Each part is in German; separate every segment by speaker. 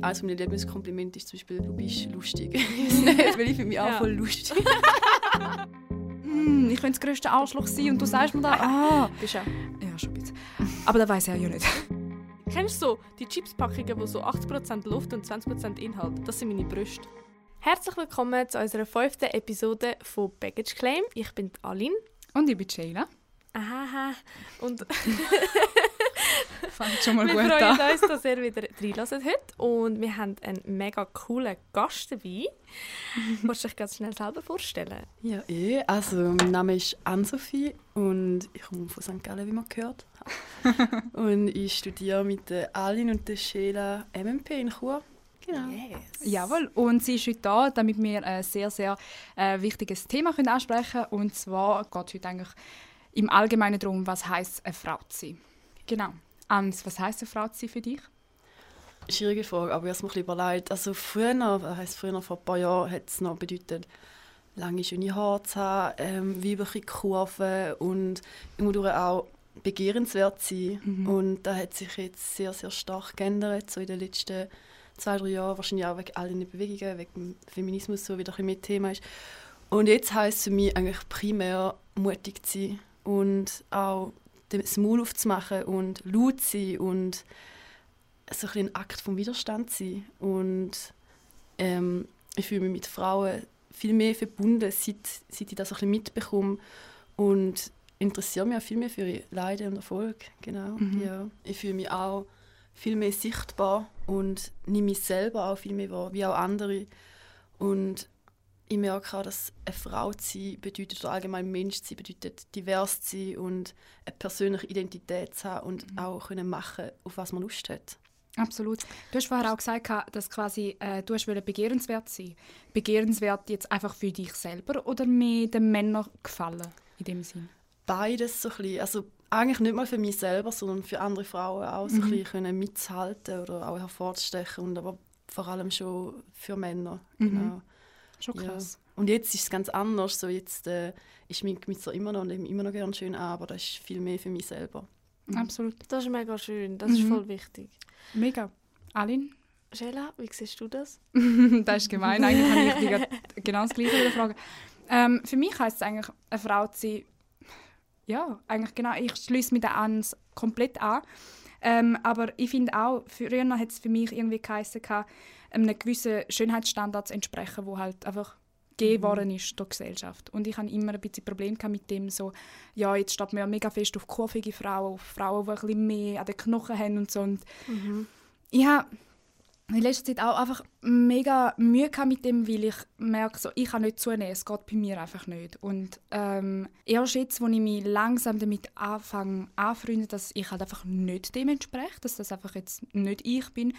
Speaker 1: Eines meiner Lieblingskomplimente ist zum Beispiel, du bist lustig. Weil ich finde mich auch
Speaker 2: Ja.
Speaker 1: voll lustig.
Speaker 3: Mm, ich könnte das grösste Arschloch sein und du sagst mir das. Ah.
Speaker 2: Bist du auch.
Speaker 3: Ja, schon ein bisschen. Aber das weiß er ja nicht.
Speaker 2: Kennst du so die Chipspackungen, wo so 80% Luft und 20% Inhalt? Das sind meine Brüste. Herzlich willkommen zu unserer fünften Episode von Baggage Claim. Ich bin die Aline.
Speaker 3: Und ich bin Sheila.
Speaker 2: Aha. Und
Speaker 3: Fängt schon mal
Speaker 2: wir
Speaker 3: gut
Speaker 2: freuen
Speaker 3: an.
Speaker 2: uns, dass ihr wieder reinhört heute. Und wir haben einen mega coolen Gast dabei. Willst du dich ganz schnell selber vorstellen?
Speaker 1: Ja, eh. Also, mein Name ist Ann-Sophie und ich komme von St. Gallen, wie man gehört hat. und ich studiere mit der Aline und der Sheila MMP in Chur. Genau.
Speaker 2: Yes.
Speaker 3: Jawohl, und sie ist heute da, damit wir ein sehr, sehr äh, wichtiges Thema können ansprechen können. Und zwar geht es heute eigentlich im Allgemeinen darum, was heisst eine Frau zu sein. Genau. Ans, was heisst eine Frau zu sein für dich?
Speaker 1: Schwierige Frage, aber ich habe es mir ein überlegt. Also früher, das heisst früher vor ein paar Jahren, hat es noch bedeutet, lange schöne Haare zu haben, ähm, weibliche Kurven und irgendwo auch begehrenswert sein.
Speaker 3: Mhm.
Speaker 1: Und da hat sich jetzt sehr, sehr stark geändert, so in den letzten zwei, drei Jahren. Wahrscheinlich auch wegen all den Bewegungen, wegen dem Feminismus, so wieder ein bisschen mehr Thema ist. Und jetzt heisst es für mich eigentlich primär mutig zu sein und auch das Maul aufzumachen und laut sein und so ein, bisschen ein Akt vom Widerstand sein. Und ähm, ich fühle mich mit Frauen viel mehr verbunden, seit, seit ich das ein bisschen mitbekomme. Und interessiere mich auch viel mehr für ihre Leiden und Erfolg. Genau,
Speaker 3: Mhm.
Speaker 1: ja. Ich fühle mich auch viel mehr sichtbar und nehme mich selber auch viel mehr wahr, wie auch andere. Und ich merke auch, dass eine Frau zu sein bedeutet, oder allgemein Mensch zu sein, bedeutet divers zu sein und eine persönliche Identität zu haben und
Speaker 3: Mhm.
Speaker 1: auch können machen, auf was man Lust hat.
Speaker 3: Absolut. Du hast vorher auch gesagt, dass quasi, äh, du hast begehrenswert sein. Begehrenswert jetzt einfach für dich selber oder mehr den Männern gefallen in dem Sinn?
Speaker 1: Beides so ein bisschen, also eigentlich nicht mal für mich selber, sondern für andere Frauen auch so ein
Speaker 3: Mhm.
Speaker 1: bisschen können mitzuhalten oder auch hervorzustechen und aber vor allem schon für Männer.
Speaker 3: Mhm. Schon
Speaker 1: Ja.
Speaker 3: krass.
Speaker 1: Und jetzt ist es ganz anders. So jetzt, äh, ich schminke mich zwar immer noch und nehme immer noch gerne schön an, aber das ist viel mehr für mich selber.
Speaker 3: Absolut.
Speaker 2: Das ist mega schön. Das ist
Speaker 3: Mhm.
Speaker 2: voll wichtig.
Speaker 3: Mega. Aline?
Speaker 2: Sheila, wie siehst du das?
Speaker 3: das ist gemein. Eigentlich habe ich dich genau das Gleiche wieder fragen. Ähm, für mich heisst es eigentlich, eine Frau zu sein, ja, eigentlich genau, ich schließe mich da an, komplett an. Ähm, aber ich finde auch, früher hat es für mich irgendwie geheißen, gehabt, einem gewissen Schönheitsstandard zu entsprechen, wo halt einfach gegeben worden ist die Gesellschaft. Und ich habe immer ein bisschen Probleme mit dem so, ja, jetzt steht man ja mega fest auf kurvige Frauen, auf Frauen, die ein bisschen mehr an den Knochen haben und so. Und ich habe in letzter Zeit auch einfach mega Mühe mit dem, weil ich merke, so, ich kann nicht zunehmen, es geht bei mir einfach nicht. Und ähm, erst jetzt, wo ich mich langsam damit anfange anfreunden, dass ich halt einfach nicht dem entspreche, dass das einfach jetzt nicht ich bin,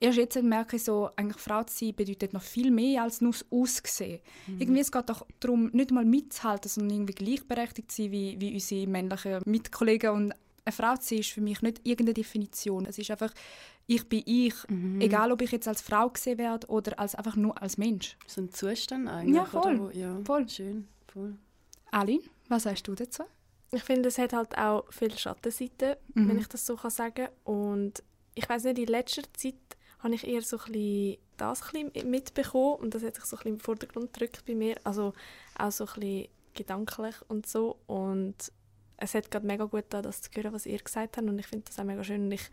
Speaker 3: erst jetzt merke ich so, eigentlich Frau zu sein bedeutet noch viel mehr als nur das Aussehen. Irgendwie es geht doch darum, nicht mal mitzuhalten, sondern irgendwie gleichberechtigt zu sein wie, wie unsere männlichen Mitkollegen und eine Frau zu sein ist für mich nicht irgendeine Definition. Es ist einfach, ich bin ich, egal ob ich jetzt als Frau gesehen werde oder als, einfach nur als Mensch.
Speaker 1: So ein Zustand eigentlich.
Speaker 3: Ja, voll.
Speaker 1: Oder? Wo, ja,
Speaker 3: Voll.
Speaker 1: Schön, voll.
Speaker 3: Aline, was sagst du dazu?
Speaker 2: Ich finde, es hat halt auch viele Schattenseiten,
Speaker 3: Mhm.
Speaker 2: wenn ich das so kann sagen Und ich weiß nicht, in letzter Zeit habe ich eher so ein bisschen das ein bisschen mitbekommen und das hat sich so ein bisschen im Vordergrund gedrückt bei mir. Also auch so ein bisschen gedanklich und so. Und es hat gerade mega gut da das zu hören, was ihr gesagt habt und ich finde das auch mega schön und ich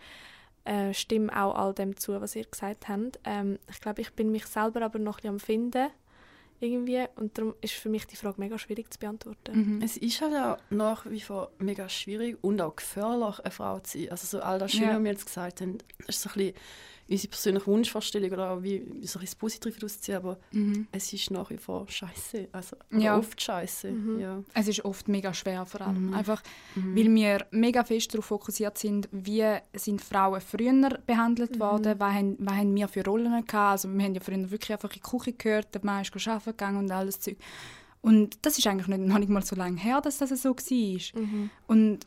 Speaker 2: äh, stimme auch all dem zu, was ihr gesagt habt. Ähm, ich glaube, ich bin mich selber aber noch ein bisschen am Finden irgendwie und darum ist für mich die Frage mega schwierig zu beantworten.
Speaker 3: Mhm.
Speaker 1: Es ist halt auch nach wie vor mega schwierig und auch gefährlich, eine Frau zu sein. Also so all das Schöne,
Speaker 3: Ja.
Speaker 1: was wir jetzt gesagt haben, ist so ein bisschen unsere persönliche Wunschvorstellung oder auch wie, wie so ein bisschen das Positive daraus ziehen, aber
Speaker 3: Mhm.
Speaker 1: es ist nach wie vor scheiße. Also
Speaker 3: Ja.
Speaker 1: oft scheiße.
Speaker 2: Mhm.
Speaker 1: Ja.
Speaker 3: Es ist oft mega schwer, vor allem.
Speaker 1: Mhm.
Speaker 3: Einfach,
Speaker 1: Mhm.
Speaker 3: weil wir mega fest darauf fokussiert sind, wie sind Frauen früher behandelt
Speaker 2: Mhm.
Speaker 3: worden, was haben, was haben wir für Rollen gehabt. Also wir haben ja früher wirklich einfach in die Küche gehört, der Mann ist arbeiten gegangen und alles Zeug. Und das ist eigentlich nicht, noch nicht mal so lange her, dass das so war.
Speaker 2: Mhm.
Speaker 3: Und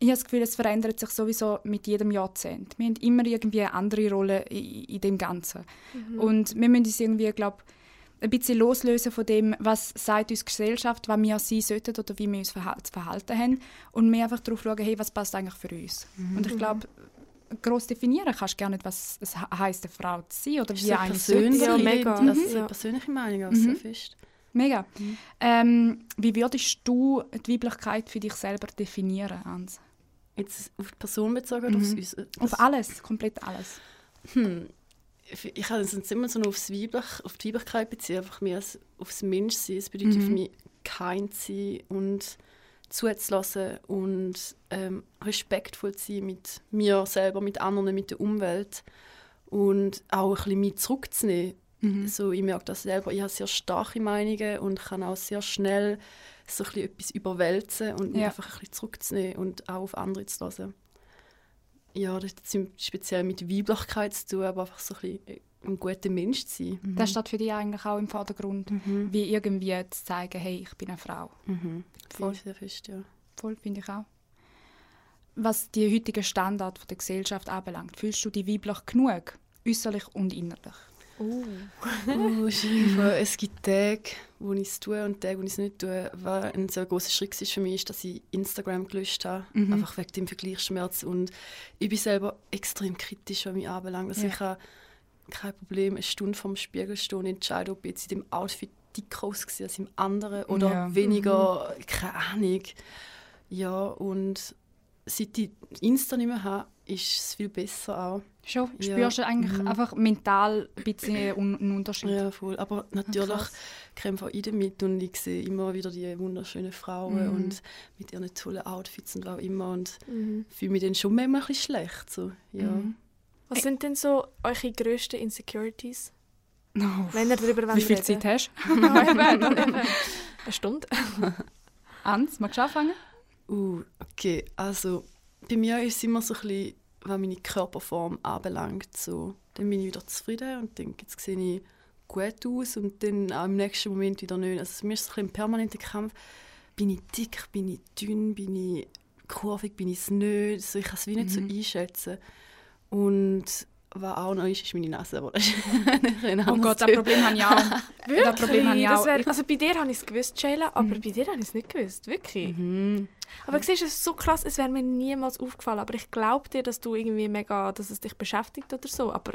Speaker 3: ich habe das Gefühl, es verändert sich sowieso mit jedem Jahrzehnt. Wir haben immer irgendwie eine andere Rolle in, in dem Ganzen.
Speaker 2: Mhm.
Speaker 3: Und wir müssen uns irgendwie, glaube ein bisschen loslösen von dem, was sagt uns die Gesellschaft, was wir sein sollten oder wie wir uns verha- zu verhalten haben. Und mehr einfach darauf schauen, hey, was passt eigentlich für uns. Und ich glaube, groß definieren. Kannst gar nicht, was es he- heisst, eine Frau zu sein oder
Speaker 1: Ist
Speaker 3: wie eine
Speaker 1: persönlich,
Speaker 3: sollte
Speaker 2: Ja,
Speaker 3: sein.
Speaker 2: mega.
Speaker 1: Das ist
Speaker 2: Mhm.
Speaker 1: eine persönliche Meinung, auch
Speaker 3: Mhm.
Speaker 1: fest.
Speaker 3: Mega.
Speaker 1: Mhm.
Speaker 3: Ähm, wie würdest du die Weiblichkeit für dich selber definieren, Hans?
Speaker 1: Jetzt auf die Person bezogen oder
Speaker 3: Mhm.
Speaker 1: aufs?
Speaker 3: Auf alles, komplett alles.
Speaker 1: Hm. Ich kann es jetzt immer so nur aufs Weiblich, auf die Weiblichkeit beziehen, einfach mehr als aufs Menschsein. Es bedeutet
Speaker 3: Mhm.
Speaker 1: für mich, kind zu sein und zuzulassen und ähm, respektvoll zu sein mit mir selber, mit anderen, mit der Umwelt und auch ein bisschen mich zurückzunehmen.
Speaker 3: Mhm.
Speaker 1: So, ich merke das selber, ich habe sehr starke Meinungen und kann auch sehr schnell so ein bisschen etwas überwälzen und mich
Speaker 3: Ja.
Speaker 1: einfach ein bisschen zurückzunehmen und auch auf andere zu lassen. Ja, das hat speziell mit Weiblichkeit zu tun, aber einfach so ein bisschen äh, ein guter Mensch zu sein.
Speaker 3: Das steht für dich eigentlich auch im Vordergrund,
Speaker 1: Mhm.
Speaker 3: wie irgendwie zu zeigen, hey, ich bin eine Frau.
Speaker 1: Mhm.
Speaker 3: Voll.
Speaker 1: Sehr fest, ja.
Speaker 3: Voll, finde ich auch. Was die heutigen Standards der Gesellschaft anbelangt, fühlst du dich weiblich genug, äußerlich und innerlich?
Speaker 1: Oh, schwierig. es gibt Tage, wo ich es tue und Tage, wo ich es nicht tue. Was ein sehr großer Schritt ist für mich, ist, dass ich Instagram gelöscht habe.
Speaker 3: Mhm.
Speaker 1: Einfach wegen dem Vergleichsschmerz. Und ich bin selber extrem kritisch, was mich anbelangt. Also
Speaker 3: Ja.
Speaker 1: ich habe kein Problem, eine Stunde vorm Spiegel stehen und entscheiden, ob ich jetzt in dem Outfit dicker aussehe als im anderen oder
Speaker 3: Ja.
Speaker 1: weniger, keine Ahnung. Ja, und seit ich Insta nicht mehr habe, ist es viel besser auch.
Speaker 3: Schon?
Speaker 1: Ja.
Speaker 3: Spürst du eigentlich
Speaker 1: Mhm.
Speaker 3: einfach mental ein bisschen einen Unterschied?
Speaker 1: Ja, voll. Aber natürlich
Speaker 3: krass.
Speaker 1: kämpfe auch ich damit und ich sehe immer wieder die wunderschönen Frauen
Speaker 3: Mhm.
Speaker 1: und mit ihren tollen Outfits und was auch immer und
Speaker 2: Mhm.
Speaker 1: fühle mich dann schon manchmal ein bisschen schlecht. So. Ja.
Speaker 3: Mhm.
Speaker 2: Was sind denn so eure grössten Insecurities?
Speaker 3: Oh,
Speaker 2: Wenn ihr darüber
Speaker 3: Wie viel
Speaker 2: reden
Speaker 3: Zeit hast
Speaker 2: eben. Eine Stunde?
Speaker 3: Hans, magst du anfangen?
Speaker 1: Uh, okay, also bei mir ist es immer so ein bisschen, was meine Körperform anbelangt. So. Dann bin ich wieder zufrieden und denke, jetzt sehe ich gut aus und dann auch im nächsten Moment wieder nicht. Also für mich ist es ein, bisschen ein permanenter Kampf. Bin ich dick, bin ich dünn, bin ich kurvig, bin ich es nicht. So, ich kann es wie nicht
Speaker 3: Mhm.
Speaker 1: so einschätzen. Und was auch noch ist, ist meine Nase. Aber das ist
Speaker 3: Oh Gott, das. Problem habe ich auch. Das Problem habe ich
Speaker 2: Das
Speaker 3: auch.
Speaker 2: wär, also bei dir habe ich es gewusst, Jayla, aber
Speaker 3: Mhm.
Speaker 2: bei dir habe ich es nicht gewusst. Wirklich.
Speaker 1: Mhm.
Speaker 2: Aber siehst du, es ist so krass, es wäre mir niemals aufgefallen. Aber ich glaube dir, dass du irgendwie mega, dass es dich beschäftigt oder so. Aber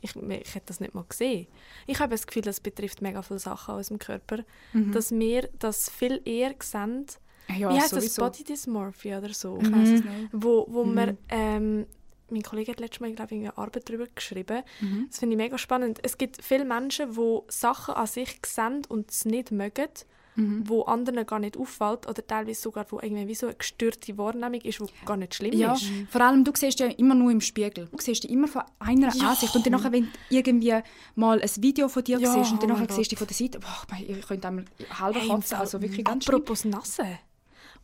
Speaker 2: ich, ich hätte das nicht mal gesehen. Ich habe das Gefühl, das betrifft mega viele Sachen an unserem Körper.
Speaker 3: Mhm.
Speaker 2: Dass wir das viel eher sehen.
Speaker 3: ja,
Speaker 2: Wie heißt das? Body Dysmorphia oder so.
Speaker 3: Ich weiss es
Speaker 1: Mhm.
Speaker 3: nicht.
Speaker 2: Wo, wo
Speaker 1: Mhm.
Speaker 2: wir, ähm, mein Kollege hat letztes Mal, glaube ich, eine Arbeit darüber geschrieben.
Speaker 3: Mhm.
Speaker 2: Das finde ich mega spannend. Es gibt viele Menschen, die Sachen an sich sehen und es nicht mögen,
Speaker 3: Mhm.
Speaker 2: wo anderen gar nicht auffällt oder teilweise sogar, wo irgendwie wie so eine gestörte Wahrnehmung ist, die gar nicht schlimm
Speaker 3: Ja,
Speaker 2: ist.
Speaker 3: vor allem du siehst ja immer nur im Spiegel. Du siehst dich immer von einer
Speaker 2: Ja.
Speaker 3: Ansicht und dann nachher, wenn du irgendwie mal ein Video von dir
Speaker 2: Ja,
Speaker 3: siehst und dann
Speaker 2: oh
Speaker 3: nachher siehst du dich von der Seite, boah, ich könnte einmal halber
Speaker 2: Hey,
Speaker 3: kotzen, also wirklich ganz schlimm.
Speaker 2: Apropos Nase.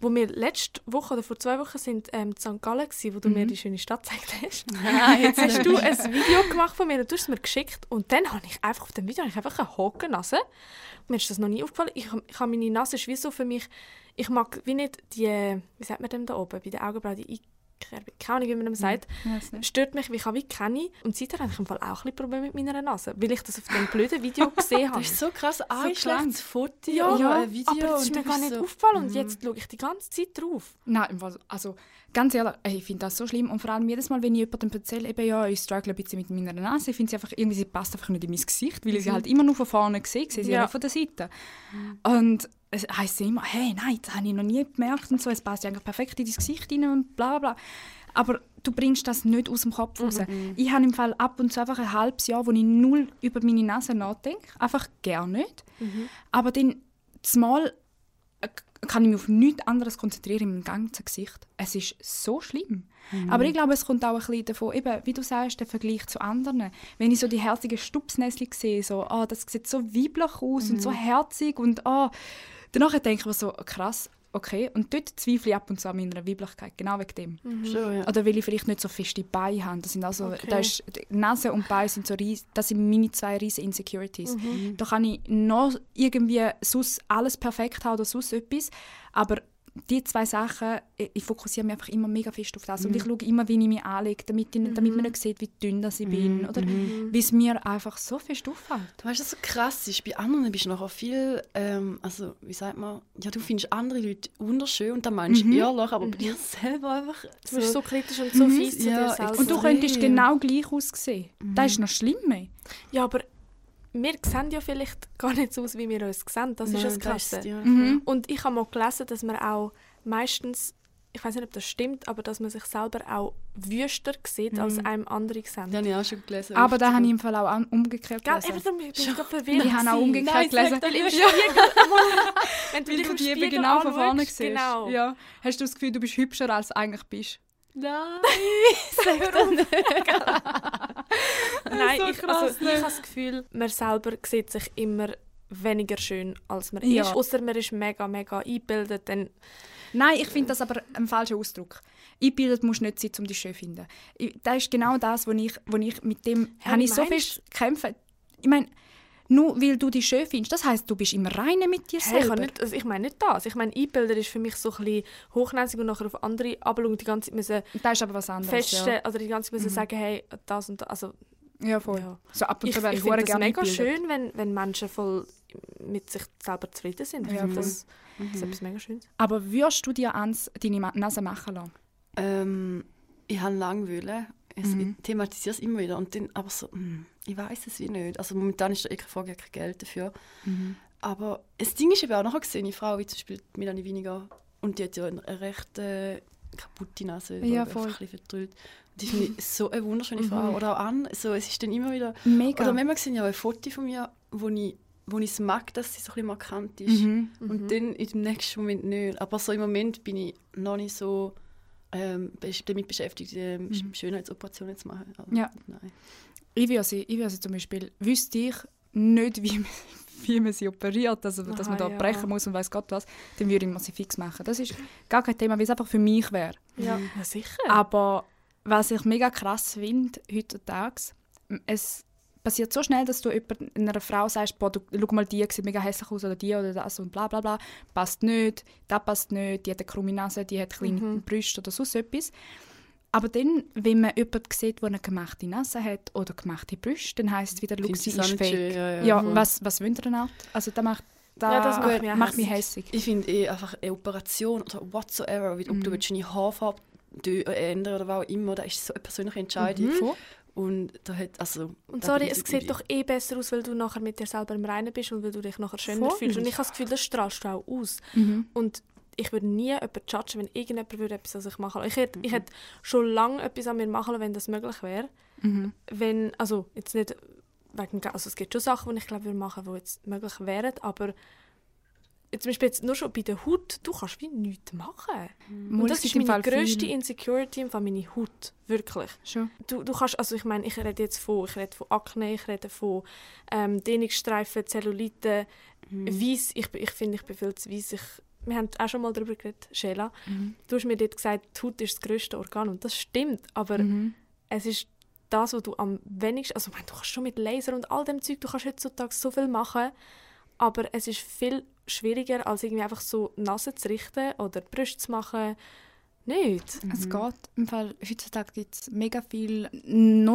Speaker 2: Wo wir letzte Woche oder vor zwei Wochen sind ähm, in St. Gallen gsi, wo du
Speaker 3: Mhm.
Speaker 2: mir die schöne Stadt gezeigt hast.
Speaker 1: Ah, jetzt
Speaker 2: hast du ein Video gemacht von mir und du hast es mir geschickt und dann habe ich einfach auf dem Video ich einfach eine Hokennase. Mir ist das noch nie aufgefallen. Ich, ich habe meine Nase ist wie so für mich, ich mag wie nicht die, wie sagt man dem da oben, bei den Augenbrauen, die keine Ahnung, wie man dem sagt. Stört mich, wie ich wie kenne. Und seitdem habe ich im Fall auch ein bisschen Probleme mit meiner Nase, weil ich das auf dem blöden Video gesehen habe.
Speaker 1: Das ist so krass. Ein
Speaker 3: krank.
Speaker 1: schlechtes Foto
Speaker 2: ja,
Speaker 1: oder ein Video.
Speaker 2: aber das ist mir gar nicht
Speaker 1: so,
Speaker 2: aufgefallen und
Speaker 1: mhm.
Speaker 2: jetzt schaue ich die ganze Zeit drauf.
Speaker 3: Nein, also ganz ehrlich, ich finde das so schlimm und vor allem jedes Mal, wenn ich jemandem erzähle, eben, ja, ich struggle ein bisschen mit meiner Nase, ich finde sie einfach, irgendwie, sie passt einfach nicht in mein Gesicht, weil ich sie halt immer nur von vorne sehe, sehe sie ja.
Speaker 2: Ja.
Speaker 3: nicht von der Seite. Und es heisst immer, hey, nein, das habe ich noch nie gemerkt und so, es passt ja eigentlich perfekt in dein Gesicht rein und bla bla. Aber du bringst das nicht aus dem Kopf raus. Ich habe im Fall ab und zu einfach ein halbes Jahr, wo ich null über meine Nase nachdenke, einfach gar nicht. Aber dann zumal äh, kann ich mich auf nichts anderes konzentrieren in meinem ganzen Gesicht. Es ist so schlimm. Aber ich glaube, es kommt auch ein bisschen davon, eben, wie du sagst, der Vergleich zu anderen. Wenn ich so die herzigen Stupsnäschen sehe, so, ah, das sieht so weiblich aus und so herzig und ah, danach denke ich mir so, krass, okay. Und dort zweifle ich ab und zu an meiner Weiblichkeit, genau wegen dem.
Speaker 1: Schon, ja.
Speaker 3: Oder weil ich vielleicht nicht so feste Beine habe. Das sind also,
Speaker 2: Okay.
Speaker 3: da ist, Nase und Beine sind so ries, das sind meine zwei riesen Insecurities.
Speaker 2: Mhm.
Speaker 3: Da kann ich noch irgendwie sonst alles perfekt haben oder sonst etwas, aber die zwei Sachen, ich, ich fokussiere mich einfach immer mega fest auf das. Und
Speaker 1: Mhm.
Speaker 3: ich schaue immer, wie ich mich anlege, damit, ich, damit man nicht sieht, wie dünn das ich bin. Oder
Speaker 1: Mhm.
Speaker 3: wie es mir einfach so fest auffällt.
Speaker 1: Du weißt, was so krass ist, bei anderen bist du nachher viel, ähm, also wie sagt man, ja, du findest andere Leute wunderschön und dann meinst du ehrlich, aber bei dir selber einfach
Speaker 2: Du bist so kritisch und so
Speaker 1: Mhm.
Speaker 2: fies zu
Speaker 1: Ja,
Speaker 2: dir selbst.
Speaker 3: Und du könntest genau gleich aussehen. Das ist noch schlimmer.
Speaker 2: Ja, aber wir sehen ja vielleicht gar nicht so aus, wie wir uns sehen. Das ist
Speaker 1: Nein,
Speaker 2: das Krasse.
Speaker 1: ja.
Speaker 3: Mhm.
Speaker 2: Und ich habe mal gelesen, dass man auch meistens, ich weiß nicht, ob das stimmt, aber dass man sich selber auch wüster sieht, als einem andere sehen.
Speaker 1: Das habe ich auch schon gelesen.
Speaker 3: Aber da habe ich im Fall auch umgekehrt
Speaker 2: Gell,
Speaker 3: gelesen.
Speaker 2: eben darum bin ich gerade verwirrt.
Speaker 3: Ich habe auch umgekehrt
Speaker 1: Nein,
Speaker 3: gelesen.
Speaker 2: Weil im. Spiegel, wenn du dich
Speaker 3: du
Speaker 2: im
Speaker 3: die
Speaker 2: Spiegel
Speaker 3: eben genau von vorne siehst.
Speaker 2: Genau.
Speaker 3: Ja. Hast du das Gefühl, du bist hübscher, als du eigentlich bist?
Speaker 1: Nein, sag doch nicht.
Speaker 2: Nein,
Speaker 3: so
Speaker 2: ich, also, ich
Speaker 3: ne?
Speaker 2: habe das Gefühl, man selber sieht sich immer weniger schön, als man
Speaker 3: Ja.
Speaker 2: ist. Außer man ist mega, mega eingebildet. Dann,
Speaker 3: Nein, ich finde das aber ein falscher Ausdruck. Eingebildet musst du nicht sein, um dich schön zu finden. Das ist genau das, wo ich, wo ich mit dem habe
Speaker 2: wie
Speaker 3: ich so fest kämpfen. Ich meine, nur weil du dich schön findest, das heißt, du bist im Reinen mit dir
Speaker 2: hey, ich,
Speaker 3: selber.
Speaker 2: nicht, also ich meine nicht das. Ich meine, einbilden ist für mich so ein bisschen hochnäsig und nachher auf andere und die ganze Zeit müssen
Speaker 3: das ist aber was anderes.
Speaker 2: feststellen, oder die ganze Zeit müssen sagen, hey, das und das. Also,
Speaker 3: Ja, ja voll.
Speaker 2: Ja.
Speaker 3: So ab und
Speaker 2: ich
Speaker 3: zu
Speaker 2: ich
Speaker 3: ich,
Speaker 2: finde
Speaker 3: gerne
Speaker 2: mega schön, wenn, wenn Menschen voll mit sich selber zufrieden sind. Ich
Speaker 3: Ja,
Speaker 2: finde das, das ist etwas mega Schönes.
Speaker 3: Aber würdest du dir ans deine Nase machen lassen?
Speaker 1: Ähm, ich habe lange wollen. Also,
Speaker 3: Mhm.
Speaker 1: Ich thematisiere es immer wieder. Und dann aber so, hm, ich weiß es wie nicht. Also momentan ist da eh keine Frage, kein Geld dafür. Aber das Ding ist eben auch nachher gesehen, eine Frau wie zum Beispiel Melanie Winiger. Und die hat ja eine recht äh, kaputte Nase.
Speaker 3: Ja,
Speaker 1: oder
Speaker 3: voll.
Speaker 1: Einfach ein bisschen verdrüllt. Die finde ich so eine wunderschöne Frau. Oder auch an. So, es ist dann immer wieder...
Speaker 3: Mega.
Speaker 1: Oder manchmal sehe ich auch ein Foto von mir, wo ich, wo ich es mag, dass sie so ein bisschen markant ist.
Speaker 3: Mhm.
Speaker 1: Und dann in dem nächsten Moment nicht. Aber so im Moment bin ich noch nicht so ähm, damit beschäftigt, ähm, Sch- Schönheitsoperationen zu machen. Also,
Speaker 3: Ja.
Speaker 1: Nein.
Speaker 3: Ich würde sie, ich würde sie zum Beispiel, wüsste ich nicht, wie man, wie man sie operiert, also dass
Speaker 2: Aha,
Speaker 3: man da
Speaker 2: ja.
Speaker 3: brechen muss und weiß Gott was, dann würde ich mir sie fix machen. Das ist gar kein Thema, weil es einfach für mich wäre.
Speaker 2: Ja, ja sicher.
Speaker 3: Aber was ich mega krass finde heutzutage, es passiert so schnell, dass du einer Frau sagst, boah, du, schau mal, die sieht mega hässlich aus oder die oder das und bla bla bla, passt nicht, das passt nicht, die hat eine krumme Nase, die hat kleine
Speaker 2: Mhm.
Speaker 3: Brüste oder sonst etwas. Aber dann, wenn man jemanden sieht, der eine gemachte Nase hat oder gemachte Brüste, dann heisst es wieder, schau, sie ist fake.
Speaker 1: schön? Ja, ja.
Speaker 3: Ja,
Speaker 1: Mhm.
Speaker 3: was, was wollt ihr denn auch? Also das macht, da
Speaker 2: Ja, das macht mich
Speaker 3: macht mich
Speaker 2: hässig.
Speaker 1: Ich finde eh einfach eine Operation oder whatsoever, ob
Speaker 3: Mhm.
Speaker 1: du willst deine Haarfarbe dö- äh, ändern oder was auch immer, das ist so eine persönliche Entscheidung.
Speaker 3: Voll.
Speaker 1: Und da hat, also,
Speaker 2: Und sorry, es sieht doch eh besser aus, weil du nachher mit dir selber im Reinen bist und weil du dich nachher schöner
Speaker 3: Voll.
Speaker 2: fühlst. Und ich habe das Gefühl, das strahlst du auch aus.
Speaker 3: Mhm.
Speaker 2: Und ich würde nie jemanden judgen, wenn irgendjemand würde etwas an sich machen Ich hätte, ich hätte schon lange etwas an mir machen lassen, wenn das möglich wäre.
Speaker 3: Mhm.
Speaker 2: Wenn, also jetzt nicht wegen, Ge- also es gibt schon Sachen, die ich glaube, würde machen, die jetzt möglich wären, aber zum Beispiel jetzt nur schon bei der Haut, du kannst wie nichts machen.
Speaker 3: Mal,
Speaker 2: Und das ist meine
Speaker 3: Fall
Speaker 2: grösste
Speaker 3: viel-
Speaker 2: Insecurity, im Fall meine Haut. Wirklich.
Speaker 3: Schon.
Speaker 2: Du, du kannst, also ich meine, ich rede jetzt von, ich rede von Akne, ich rede von ähm, Dehnungsstreifen, Zellulite, Weiss. Ich, ich finde, ich bin viel zu weiss. Ich, wir haben auch schon mal darüber geredet, Sheila.
Speaker 3: Mhm.
Speaker 2: Du hast mir dort gesagt, die Haut ist das grösste Organ und das stimmt, aber
Speaker 3: Mhm.
Speaker 2: es ist das, was du am wenigsten, also ich meine, du kannst schon mit Laser und all dem Zeug, du kannst heutzutage so viel machen, aber es ist viel schwieriger, als irgendwie einfach so Nase zu richten oder Brüste zu machen. Nicht.
Speaker 3: Es geht. Im Fall, heutzutage gibt es mega viele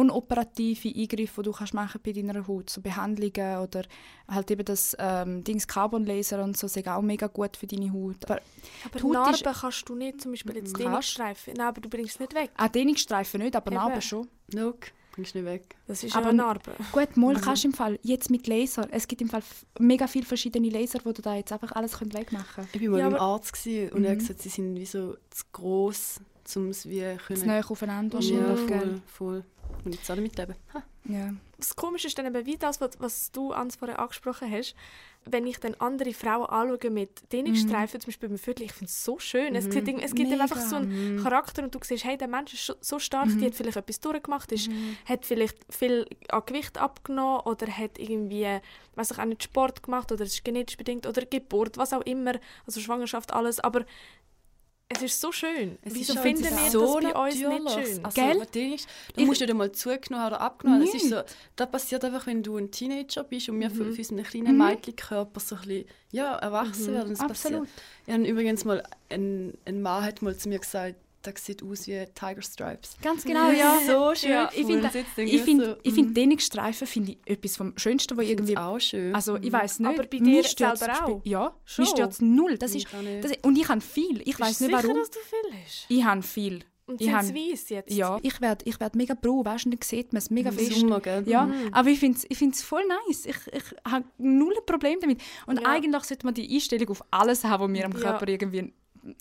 Speaker 3: non-operative Eingriffe, die du kannst machen bei deiner Haut. So Behandlungen oder halt eben das ähm, Dings Carbon Laser und so sind auch mega gut für deine Haut. Aber
Speaker 2: Aber
Speaker 3: Die Haut
Speaker 2: Narben
Speaker 3: ist-
Speaker 2: kannst du nicht, zum Beispiel jetzt. Dehnungsstreifen. Nein, aber du bringst es nicht weg.
Speaker 3: auch Dehnungsstreifen nicht, aber
Speaker 2: Eben.
Speaker 3: Narben schon.
Speaker 1: Look, bringst du nicht weg.
Speaker 2: Das ist
Speaker 3: Aber
Speaker 2: aber eine Narbe.
Speaker 3: Gut, mal kannst du im Fall jetzt mit Laser. Es gibt im Fall mega viele verschiedene Laser, wo du da jetzt einfach alles könnt wegmachen könnt.
Speaker 1: Ich war mal
Speaker 2: Ja,
Speaker 1: beim Arzt gewesen und er hat
Speaker 3: Mhm.
Speaker 1: gesagt, sie sind wie so zu gross, um es wie können...
Speaker 3: näher aufeinander
Speaker 1: ja, voll, voll. Und jetzt auch damit leben. Ha.
Speaker 3: Ja.
Speaker 2: Das Komische ist dann eben wie das, was, was du Ans vorher angesprochen hast. Wenn ich dann andere Frauen anschaue mit Dehnungsstreifen, zum Beispiel beim Viertel, ich finde es so schön. Es gibt, irgendwie- es gibt dann
Speaker 3: Mega.
Speaker 2: einfach so einen Charakter und du siehst, hey, der Mensch ist so- stark, die hat vielleicht etwas durchgemacht, ist, hat vielleicht viel an Gewicht abgenommen oder hat irgendwie, weiß ich auch nicht, Sport gemacht oder ist genetisch bedingt oder Geburt, was auch immer, also Schwangerschaft, alles. Aber es ist so schön.
Speaker 1: Es
Speaker 2: Wieso
Speaker 1: ist
Speaker 2: finden wir
Speaker 1: so
Speaker 2: das bei uns nicht
Speaker 1: natürlich.
Speaker 2: schön?
Speaker 1: Also,
Speaker 3: Gell?
Speaker 1: ist, du
Speaker 3: Ich-
Speaker 1: musst nicht einmal zugenommen oder abgenommen. Das ist
Speaker 3: Nicht.
Speaker 1: so, das passiert einfach, wenn du ein Teenager bist und wir für,
Speaker 2: Mhm.
Speaker 1: für unseren kleinen
Speaker 3: Mhm.
Speaker 1: Mädchenkörper so ein bisschen ja, erwachsen
Speaker 2: Mhm.
Speaker 1: werden.
Speaker 3: Absolut.
Speaker 1: Passiert. Ich habe übrigens mal, ein, ein Mann hat mal zu mir gesagt, das sieht aus wie Tiger Stripes.
Speaker 3: Ganz genau, ja.
Speaker 1: So schön.
Speaker 2: Ja,
Speaker 3: ich finde- Ich finde ich find Dehnungsstreifen finde ich etwas vom Schönsten, wo
Speaker 1: ich finde
Speaker 3: irgendwie...
Speaker 1: auch schön.
Speaker 3: Also ich weiß nicht.
Speaker 2: Aber bei dir selber auch?
Speaker 3: Ja,
Speaker 2: Schon?
Speaker 3: mich stört es null. Das
Speaker 1: Ich
Speaker 3: ist, das ist, und ich habe viel. Ich weiß nicht
Speaker 2: sicher,
Speaker 3: warum.
Speaker 2: dass du viel hast?
Speaker 3: Ich habe viel.
Speaker 2: Und
Speaker 3: Ich
Speaker 2: sind weiss jetzt?
Speaker 3: Ja, ich werde ich werd mega braun, weißt du, dann sieht man es mega fest.
Speaker 1: Sommer?
Speaker 3: Ja,
Speaker 2: Mhm.
Speaker 3: aber ich finde es ich find's voll nice. Ich, ich habe null Problem damit. Und
Speaker 2: Ja.
Speaker 3: eigentlich sollte man die Einstellung auf alles haben, was wir am
Speaker 2: Ja.
Speaker 3: Körper irgendwie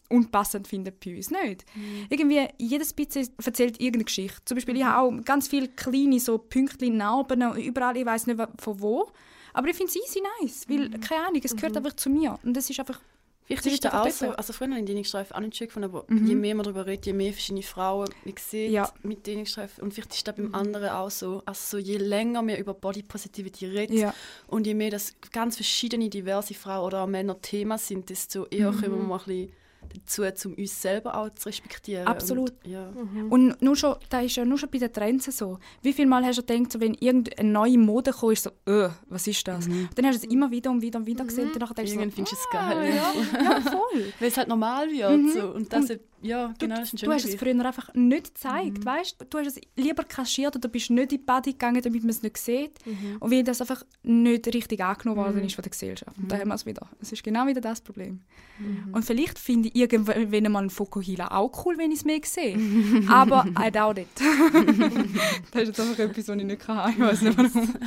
Speaker 3: unpassend finden bei uns. Nicht. Irgendwie, jedes bisschen erzählt irgendeine Geschichte. Zum Beispiel, ich habe auch ganz viele kleine so Pünktchen, Narben und überall, ich weiß nicht von wo. Aber ich finde es easy nice, weil, keine Ahnung, es gehört einfach zu mir. Und das ist einfach...
Speaker 1: Vielleicht ist
Speaker 3: einfach
Speaker 1: auch so, also früher habe ich Dehnungsstreifen auch nicht schön gefunden, aber
Speaker 3: Mhm.
Speaker 1: je mehr man darüber redet, je mehr verschiedene Frauen man sieht
Speaker 3: Ja.
Speaker 1: mit Dehnungsstreifen und vielleicht ist das
Speaker 2: Mhm.
Speaker 1: beim anderen auch so, also so je länger wir über Body Positivity reden
Speaker 3: Ja.
Speaker 1: und je mehr das ganz verschiedene, diverse Frauen oder auch Männer Thema sind, desto eher
Speaker 3: Mhm.
Speaker 1: kommen wir mal ein bisschen dazu, um uns selber auch zu respektieren.
Speaker 3: Absolut.
Speaker 1: Und, ja.
Speaker 2: Mhm.
Speaker 3: Und nur schon, da ist ja nur schon bei den Trends so. Wie viel Mal hast du gedacht, so, wenn irgendeine neue Mode kommt, ist so, äh, was ist das?
Speaker 1: Mhm.
Speaker 3: Dann hast du es immer wieder und wieder und wieder gesehen. Und dann denkst du
Speaker 1: Irgendwann
Speaker 3: so,
Speaker 1: findest du es
Speaker 3: ah,
Speaker 1: geil.
Speaker 3: Ja, ja, voll.
Speaker 1: Weil es halt normal wird.
Speaker 3: Mhm.
Speaker 1: So. Und das, ja, genau, das ist ein
Speaker 3: Du hast es früher einfach nicht gezeigt, weißt? Du hast es lieber kaschiert oder bist nicht in die Body gegangen, damit man es nicht sieht.
Speaker 2: Mhm.
Speaker 3: Und weil das einfach nicht richtig angenommen worden ist von der Gesellschaft. Und da haben wir es wieder. Es ist genau wieder das Problem.
Speaker 2: Mhm.
Speaker 3: Und vielleicht finde ich irgendwann mal einen Fokuhila auch cool, wenn ich es mehr sehe. Aber I doubt it. das ist jetzt einfach etwas, was ich nicht kann. Ich weiß nicht warum.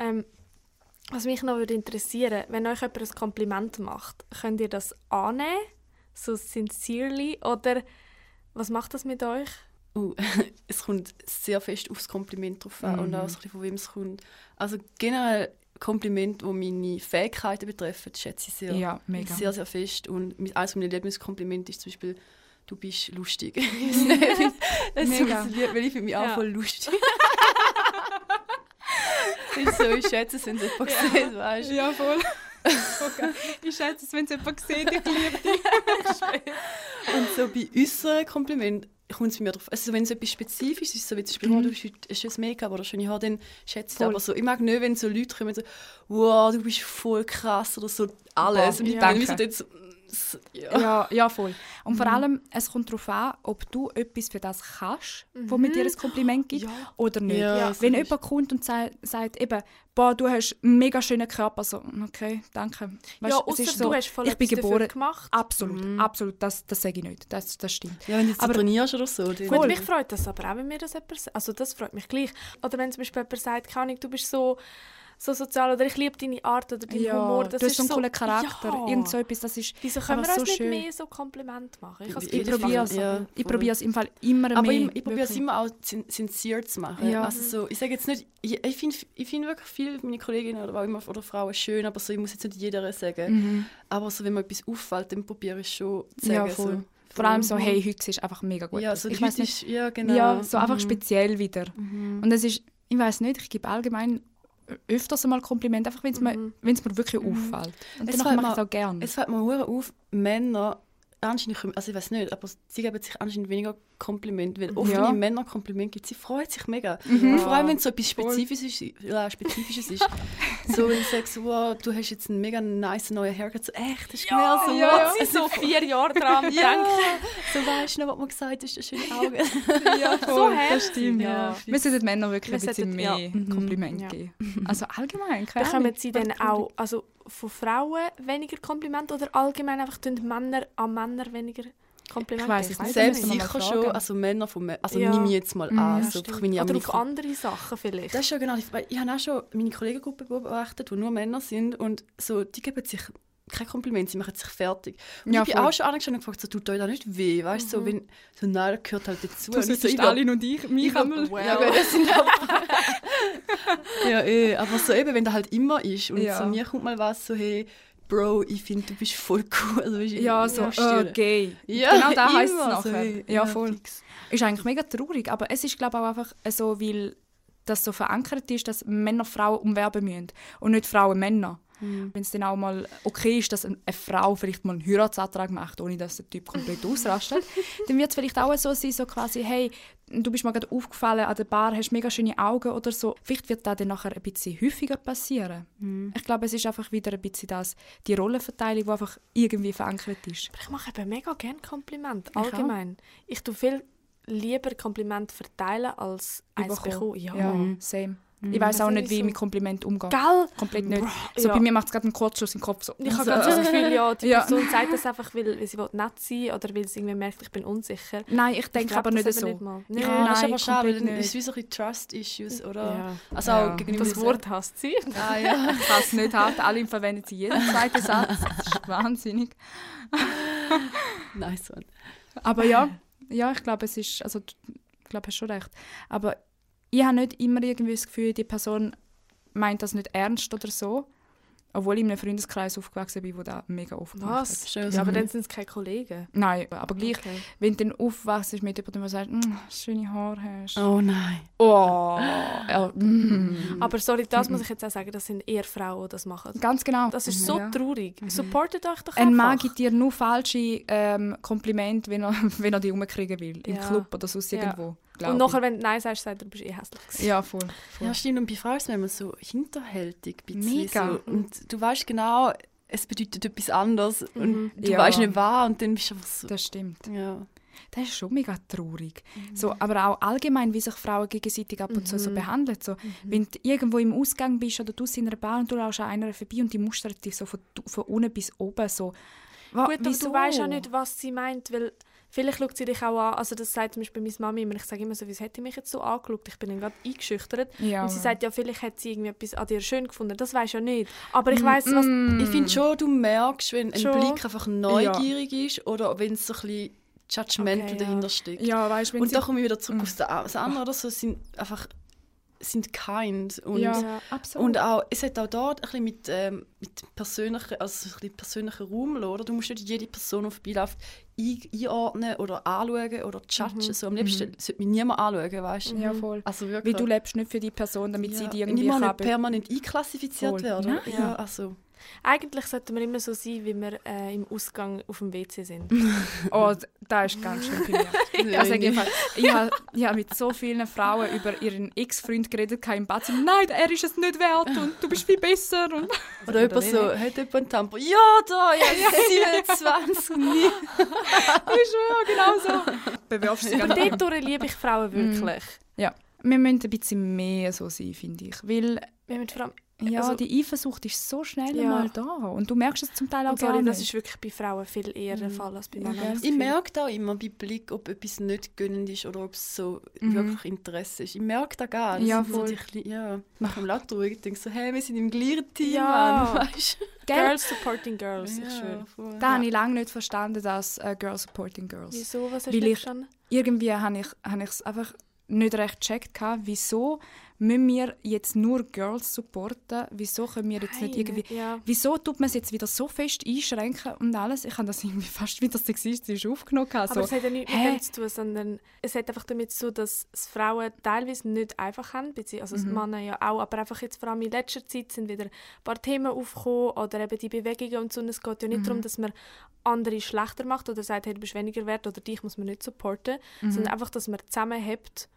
Speaker 2: Ähm, was mich noch würde interessieren, wenn euch jemand ein Kompliment macht, könnt ihr das annehmen? So sincerely? Oder was macht das mit euch?
Speaker 1: Uh, es kommt sehr fest aufs Kompliment drauf an und
Speaker 3: Mhm.
Speaker 1: auch von wem es kommt. Also generell Komplimente, die meine Fähigkeiten betreffen, schätze ich sehr,
Speaker 3: Ja,
Speaker 1: sehr, sehr fest. Und eines meiner Lieblingskomplimente ist zum Beispiel, du bist lustig. so lieb, weil ich finde mich auch
Speaker 2: Ja.
Speaker 1: voll lustig. ist so, ich schätze es, wenn es jemand sieht, weißt du.
Speaker 3: Ja, voll. Ich schätze es, wenn es jemand sieht, ich liebe dich.
Speaker 1: Und so bei unseren Komplimenten kommt es mir drauf. Also wenn es etwas Spezifisch ist, so wie zum Beispiel, oh, du hast heute ein schönes Make-up oder schöne Haare, dann schätze ich.
Speaker 3: Voll.
Speaker 1: Aber so, ich mag nicht, wenn so Leute kommen und so, wow, du bist voll krass oder so alles.
Speaker 3: Boah,
Speaker 1: und ich
Speaker 3: ja.
Speaker 1: bin wie so so, so, ja.
Speaker 3: Ja, ja, voll. Und vor allem, es kommt darauf an, ob du etwas für das kannst, wo mit dir ein Kompliment gibt,
Speaker 1: Ja.
Speaker 3: oder nicht.
Speaker 1: Ja, so
Speaker 3: Wenn
Speaker 1: ist-
Speaker 3: jemand kommt und sagt, eben, boah, du hast einen mega schönen Körper, so, okay, danke. Weißt,
Speaker 2: ja,
Speaker 3: es
Speaker 2: außer
Speaker 3: ist
Speaker 2: du hast voll
Speaker 3: ich bin geboren.
Speaker 2: gemacht.
Speaker 3: Absolut,
Speaker 1: Mhm.
Speaker 3: absolut, das, das sage ich nicht, das, das stimmt.
Speaker 1: ja, wenn du jetzt so
Speaker 3: Aber-
Speaker 1: trainierst oder so.
Speaker 2: Gut, mich freut das aber auch, wenn mir das jemand sagt. Also das freut mich gleich. Oder wenn zum Beispiel jemand sagt, Ahnung, du bist so, so sozial oder ich liebe deine Art oder deinen Humor. Das
Speaker 3: du hast
Speaker 2: ist
Speaker 3: so einen coolen Charakter,
Speaker 2: Ja.
Speaker 3: irgend so etwas, das ist
Speaker 2: Wieso können wir
Speaker 3: einfach
Speaker 2: uns
Speaker 3: so
Speaker 2: nicht
Speaker 3: schön.
Speaker 2: mehr so Kompliment machen? Ich,
Speaker 1: Ich-
Speaker 3: probiere es.
Speaker 1: ja.
Speaker 3: Ich probiere es im Fall immer
Speaker 1: aber
Speaker 3: mehr.
Speaker 1: ich, ich probiere es immer auch sin sincere zu machen.
Speaker 3: Ja.
Speaker 1: Also so, ich sage jetzt nicht, ich, ich finde ich find wirklich viele meiner Kolleginnen oder, auch immer, oder Frauen schön, aber so, ich muss jetzt nicht jeder sagen.
Speaker 3: Mhm.
Speaker 1: Aber so, wenn mir etwas auffällt, dann probiere ich schon zu
Speaker 3: Ja,
Speaker 1: sagen.
Speaker 3: voll.
Speaker 1: So.
Speaker 3: Vor allem so,
Speaker 1: Mhm.
Speaker 3: hey, heute du einfach mega gut
Speaker 1: Ja, so
Speaker 3: ich weiß nicht,
Speaker 1: ist, ja, genau.
Speaker 3: Ja, so einfach
Speaker 1: Mhm.
Speaker 3: speziell wieder.
Speaker 1: Mhm.
Speaker 3: Und es ist, ich weiß nicht, ich gebe allgemein öfters einmal Kompliment, einfach wenn es mir,
Speaker 2: Mhm.
Speaker 3: wenn's mir wirklich auffällt. Und
Speaker 1: Es
Speaker 3: mache ich es
Speaker 1: mir-
Speaker 3: auch gerne.
Speaker 1: Es fällt mir auf, Männer, anscheinend, also ich weiß nicht, aber sie geben sich anscheinend weniger Kompliment, weil oft,
Speaker 3: Ja.
Speaker 1: wenn ich Männer Kompliment gibt, sie freuen sich mega.
Speaker 3: Mhm.
Speaker 1: Und vor allem, wenn es so etwas
Speaker 3: Voll.
Speaker 1: Spezifisches, ist- ja, Spezifisches ist. so, wenn ich sage, so, wow, du hast jetzt einen mega nice neuen Haircut, so echt, das ist mehr so,
Speaker 3: ja,
Speaker 1: wow,
Speaker 2: Sie so vier Jahre dran
Speaker 1: ja,
Speaker 2: denken.
Speaker 1: so weißt du noch, was man gesagt hat, das schöne Augen.
Speaker 3: ja,
Speaker 2: So herzig.
Speaker 3: das stimmt.
Speaker 1: Ja.
Speaker 3: Wir sollten Männern wirklich
Speaker 2: Wir
Speaker 3: ein bisschen mehr
Speaker 2: ja.
Speaker 1: Mhm.
Speaker 3: Kompliment
Speaker 2: Ja.
Speaker 3: geben. Also allgemein, keine
Speaker 2: Bekommen sie dann auch also von Frauen weniger Komplimente oder allgemein einfach tun Männer an Männer weniger Komplimente?
Speaker 3: Ich weiss es nicht.
Speaker 1: Selbst sicher schon, also Männer von Männern, also
Speaker 2: Ja.
Speaker 1: nehme ich jetzt mal
Speaker 3: Mhm.
Speaker 1: an,
Speaker 3: Ja,
Speaker 1: so, ich an
Speaker 2: Oder
Speaker 1: meine
Speaker 2: auf andere Sachen vielleicht.
Speaker 1: Das ist ja genau, weil ich habe auch schon meine Kollegengruppe beobachtet, die nur Männer sind und so, die geben sich kein Kompliment, sie machen sich fertig. Und
Speaker 3: Ja,
Speaker 1: ich bin
Speaker 3: voll.
Speaker 1: auch schon angestanden und gefragt, so, tut euch das nicht weh, weißt du, so, wenn, so, nein, das gehört halt dazu.
Speaker 3: Du
Speaker 1: ich so, ich
Speaker 3: Stalin und ich mich
Speaker 1: ich
Speaker 3: einmal...
Speaker 1: Ja, gut, das sind ja, eh, aber so eben, wenn das halt immer ist und
Speaker 3: Ja.
Speaker 1: so mir kommt mal was so, hey, Bro, ich finde, du bist voll cool. Also,
Speaker 3: Ja, so,
Speaker 1: ich-
Speaker 3: äh, gay.
Speaker 1: Ja,
Speaker 3: genau da heisst es nachher.
Speaker 1: so, hey,
Speaker 3: ja, voll.
Speaker 1: fix.
Speaker 3: Ist eigentlich mega traurig, aber es ist glaube ich auch einfach so, weil das so verankert ist, dass Männer Frauen umwerben müssen und nicht Frauen Männer.
Speaker 1: Mhm.
Speaker 3: Wenn es dann auch mal okay ist, dass eine Frau vielleicht mal einen Heiratsantrag macht, ohne dass der Typ komplett ausrastet, dann wird es vielleicht auch so sein, so quasi, hey, du bist mir gerade aufgefallen an der Bar, hast mega schöne Augen oder so. Vielleicht wird das dann nachher ein bisschen häufiger passieren.
Speaker 1: Mhm.
Speaker 3: Ich glaube, es ist einfach wieder ein bisschen das, die Rollenverteilung, die einfach irgendwie verankert ist.
Speaker 2: Aber ich mache eben mega gerne Kompliment,
Speaker 3: auch.
Speaker 2: allgemein. Ich tue viel lieber Kompliment verteilen als eins
Speaker 3: Bekommen.
Speaker 2: bekommen. Ja.
Speaker 3: Ja, same. Ich weiß auch nicht, wie ich
Speaker 2: so-
Speaker 3: mit Kompliment umgehe.
Speaker 2: Gell?
Speaker 3: Komplett nicht.
Speaker 2: Bro,
Speaker 3: So
Speaker 2: ja.
Speaker 3: bei mir macht es gerade einen Kurzschluss im Kopf. So.
Speaker 2: Ich habe
Speaker 3: so.
Speaker 2: gerade so das Gefühl, ja, die
Speaker 3: Ja.
Speaker 2: Person sagt das einfach, weil, sie will nett sein oder weil sie irgendwie merkt, ich bin unsicher.
Speaker 3: Nein, ich denke
Speaker 2: Ich glaub
Speaker 3: aber nicht so.
Speaker 2: Nicht mal.
Speaker 3: Ja,
Speaker 2: Nein.
Speaker 1: Ja, das ist
Speaker 3: nein,
Speaker 1: aber schade, weil dann ist es wie so ein bisschen Trust-Issues, oder?
Speaker 2: Ja.
Speaker 1: Also
Speaker 3: Ja.
Speaker 1: auch gegenüber
Speaker 2: Das Wort hasst sie.
Speaker 1: Ah, ja.
Speaker 3: Ich es nicht halten. Alle verwenden sie jeden zweiten Satz. Das ist wahnsinnig.
Speaker 1: nice one.
Speaker 3: Aber ja, ja ich glaube, es ist, also ich glaube, du hast schon recht. Aber ich habe nicht immer irgendwie das Gefühl, die Person meint das nicht ernst oder so. Obwohl ich in einem Freundeskreis aufgewachsen bin, wo das mega oft gemacht hat.
Speaker 2: Was?
Speaker 1: Schön,
Speaker 2: Ja, aber
Speaker 1: mhm.
Speaker 2: dann sind es keine Kollegen.
Speaker 3: Nein, aber gleich,
Speaker 2: Okay.
Speaker 3: wenn du dann aufwachst mit jemandem, der sagt, «Mm, schöne Haare hast.
Speaker 1: Oh nein.
Speaker 3: Oh, ja, mm.
Speaker 2: Aber sorry, das muss ich jetzt auch sagen, das sind eher Frauen, die das machen.
Speaker 3: Ganz genau.
Speaker 2: Das ist so
Speaker 3: Ja.
Speaker 2: traurig. Supportet euch doch
Speaker 3: Ein Mann
Speaker 2: einfach.
Speaker 3: gibt dir nur falsche ähm, Komplimente, wenn er, wenn er die rumkriegen will. Im
Speaker 2: Ja.
Speaker 3: Club oder sonst
Speaker 2: Ja.
Speaker 3: irgendwo. Glaub
Speaker 2: Und nachher, wenn du Nein sagst, sagt er, du bist eh hässlich.
Speaker 3: Ja, voll. voll.
Speaker 1: Ja, stimmt. Und bei Frauen ist man immer so hinterhältig.
Speaker 3: Mega.
Speaker 1: So. Und du weißt genau, es bedeutet etwas anderes. Und du
Speaker 3: Ja.
Speaker 1: weißt nicht wahr. Und dann bist du einfach so.
Speaker 3: Das stimmt.
Speaker 1: Ja.
Speaker 3: Das ist schon mega traurig.
Speaker 2: Mhm.
Speaker 3: So, aber auch allgemein, wie sich Frauen gegenseitig ab und zu so behandeln. So,
Speaker 2: Mhm.
Speaker 3: Wenn du irgendwo im Ausgang bist oder du in einer Bar und du laufst an einer vorbei und die mustert dich so von, von unten bis oben. So.
Speaker 2: Gut, aber du weißt auch nicht, was sie meint, weil vielleicht schaut sie dich auch an, also das sagt zum Beispiel meine Mami immer, ich sage immer so, wieso hat die mich jetzt so angeschaut, ich bin dann gerade eingeschüchtert.
Speaker 3: Ja,
Speaker 2: und sie
Speaker 3: ja.
Speaker 2: sagt, ja, vielleicht hat sie irgendwie etwas an dir schön gefunden, das weiß ja nicht. Aber ich weiß was...
Speaker 3: Mm.
Speaker 1: Ich finde schon, du merkst, wenn ein
Speaker 2: Schon.
Speaker 1: Blick einfach neugierig ist oder wenn es so ein bisschen Judgmental
Speaker 2: Okay, ja.
Speaker 1: dahinter steckt.
Speaker 3: Ja, weißt, wenn
Speaker 1: Und
Speaker 3: sie,
Speaker 1: da komme ich wieder zurück aufs das andere oder so, sind einfach sind kind und,
Speaker 3: ja,
Speaker 1: und auch, es hat auch dort ein bisschen mit, ähm, mit persönlichen, also ein bisschen persönlichen Raum oder? Du musst nicht jede Person, die vorbeiläuft, ein, einordnen oder anschauen oder judgen. So, am liebsten sollte mich niemand anschauen, weißt du?
Speaker 3: ja, voll.
Speaker 1: Also
Speaker 3: Weil
Speaker 1: wirklich.
Speaker 3: du lebst nicht für die Person, damit sie
Speaker 1: ja.
Speaker 3: die irgendwie
Speaker 1: nicht mal
Speaker 3: kann
Speaker 1: nicht permanent einklassifiziert
Speaker 3: Voll.
Speaker 1: werden.
Speaker 3: Nein.
Speaker 1: Ja, also.
Speaker 2: Eigentlich sollten wir immer so sein, wie wir äh, im Ausgang auf dem WC sind.
Speaker 3: Oh, d- das ist ganz schön mir. Also, ich habe ich hab, mit so vielen Frauen über ihren Ex-Freund geredet im Bad. Sie, Nein, er ist es nicht wert und du bist viel besser. Und
Speaker 1: Oder jemand so, hat jemand einen Tampon? Ja, da, ja, 27, nie.
Speaker 3: ich schwöre, genau so. Bewerfst dich
Speaker 2: Aber
Speaker 3: an
Speaker 2: dort liebe ich Frauen wirklich.
Speaker 3: Ja, wir müssen ein bisschen mehr so sein, finde ich. Weil
Speaker 2: Wir haben vor allem,
Speaker 3: ja,
Speaker 2: Also-
Speaker 3: die Eifersucht ist so schnell
Speaker 2: Ja.
Speaker 3: mal da. Und du merkst es zum Teil auch
Speaker 2: und
Speaker 3: gar
Speaker 2: sorry,
Speaker 3: nicht.
Speaker 2: das ist wirklich bei Frauen viel eher der Fall als bei
Speaker 3: Ja,
Speaker 2: Männern. das
Speaker 1: Ich
Speaker 2: Gefühl.
Speaker 1: merke auch immer bei Blick, ob etwas nicht gönnend ist oder ob es so
Speaker 3: Mhm.
Speaker 1: wirklich Interesse ist. Ich merke das gar nicht.
Speaker 3: Ja,
Speaker 1: sind so
Speaker 3: voll.
Speaker 1: die ja, nach dem laut ruhig. Ich denke so, hey, wir sind im gleichen Team,
Speaker 2: Ja.
Speaker 1: Mann. Weißt
Speaker 3: Gell?
Speaker 2: Girls supporting girls, ich schwöre.
Speaker 1: voll.
Speaker 3: Da habe ich lange nicht verstanden, dass äh, Girls Supporting Girls.
Speaker 2: Wieso? Was hast
Speaker 3: Weil
Speaker 2: du nicht
Speaker 3: ich-
Speaker 2: verstanden?
Speaker 3: Irgendwie habe ich habe ich es einfach nicht recht gecheckt, wieso müssen wir jetzt nur Girls supporten? Wieso können wir jetzt nicht
Speaker 2: Nein,
Speaker 3: irgendwie...
Speaker 2: Ja.
Speaker 3: Wieso tut man es jetzt wieder so fest einschränken und alles? Ich habe das irgendwie fast wieder sexistisch aufgenommen. gehabt,
Speaker 2: Aber es hat ja nichts mit dem zu tun, sondern es hat einfach damit zu tun, dass es Frauen teilweise nicht einfach haben, also
Speaker 3: Mhm.
Speaker 2: Männer ja auch, aber einfach jetzt vor allem in letzter Zeit sind wieder ein paar Themen aufgekommen oder eben die Bewegungen und so. Und es geht ja nicht
Speaker 3: Mhm.
Speaker 2: darum, dass man andere schlechter macht oder sagt, hey, du bist weniger wert oder dich muss man nicht supporten,
Speaker 3: Mhm.
Speaker 2: sondern einfach, dass man zusammenhält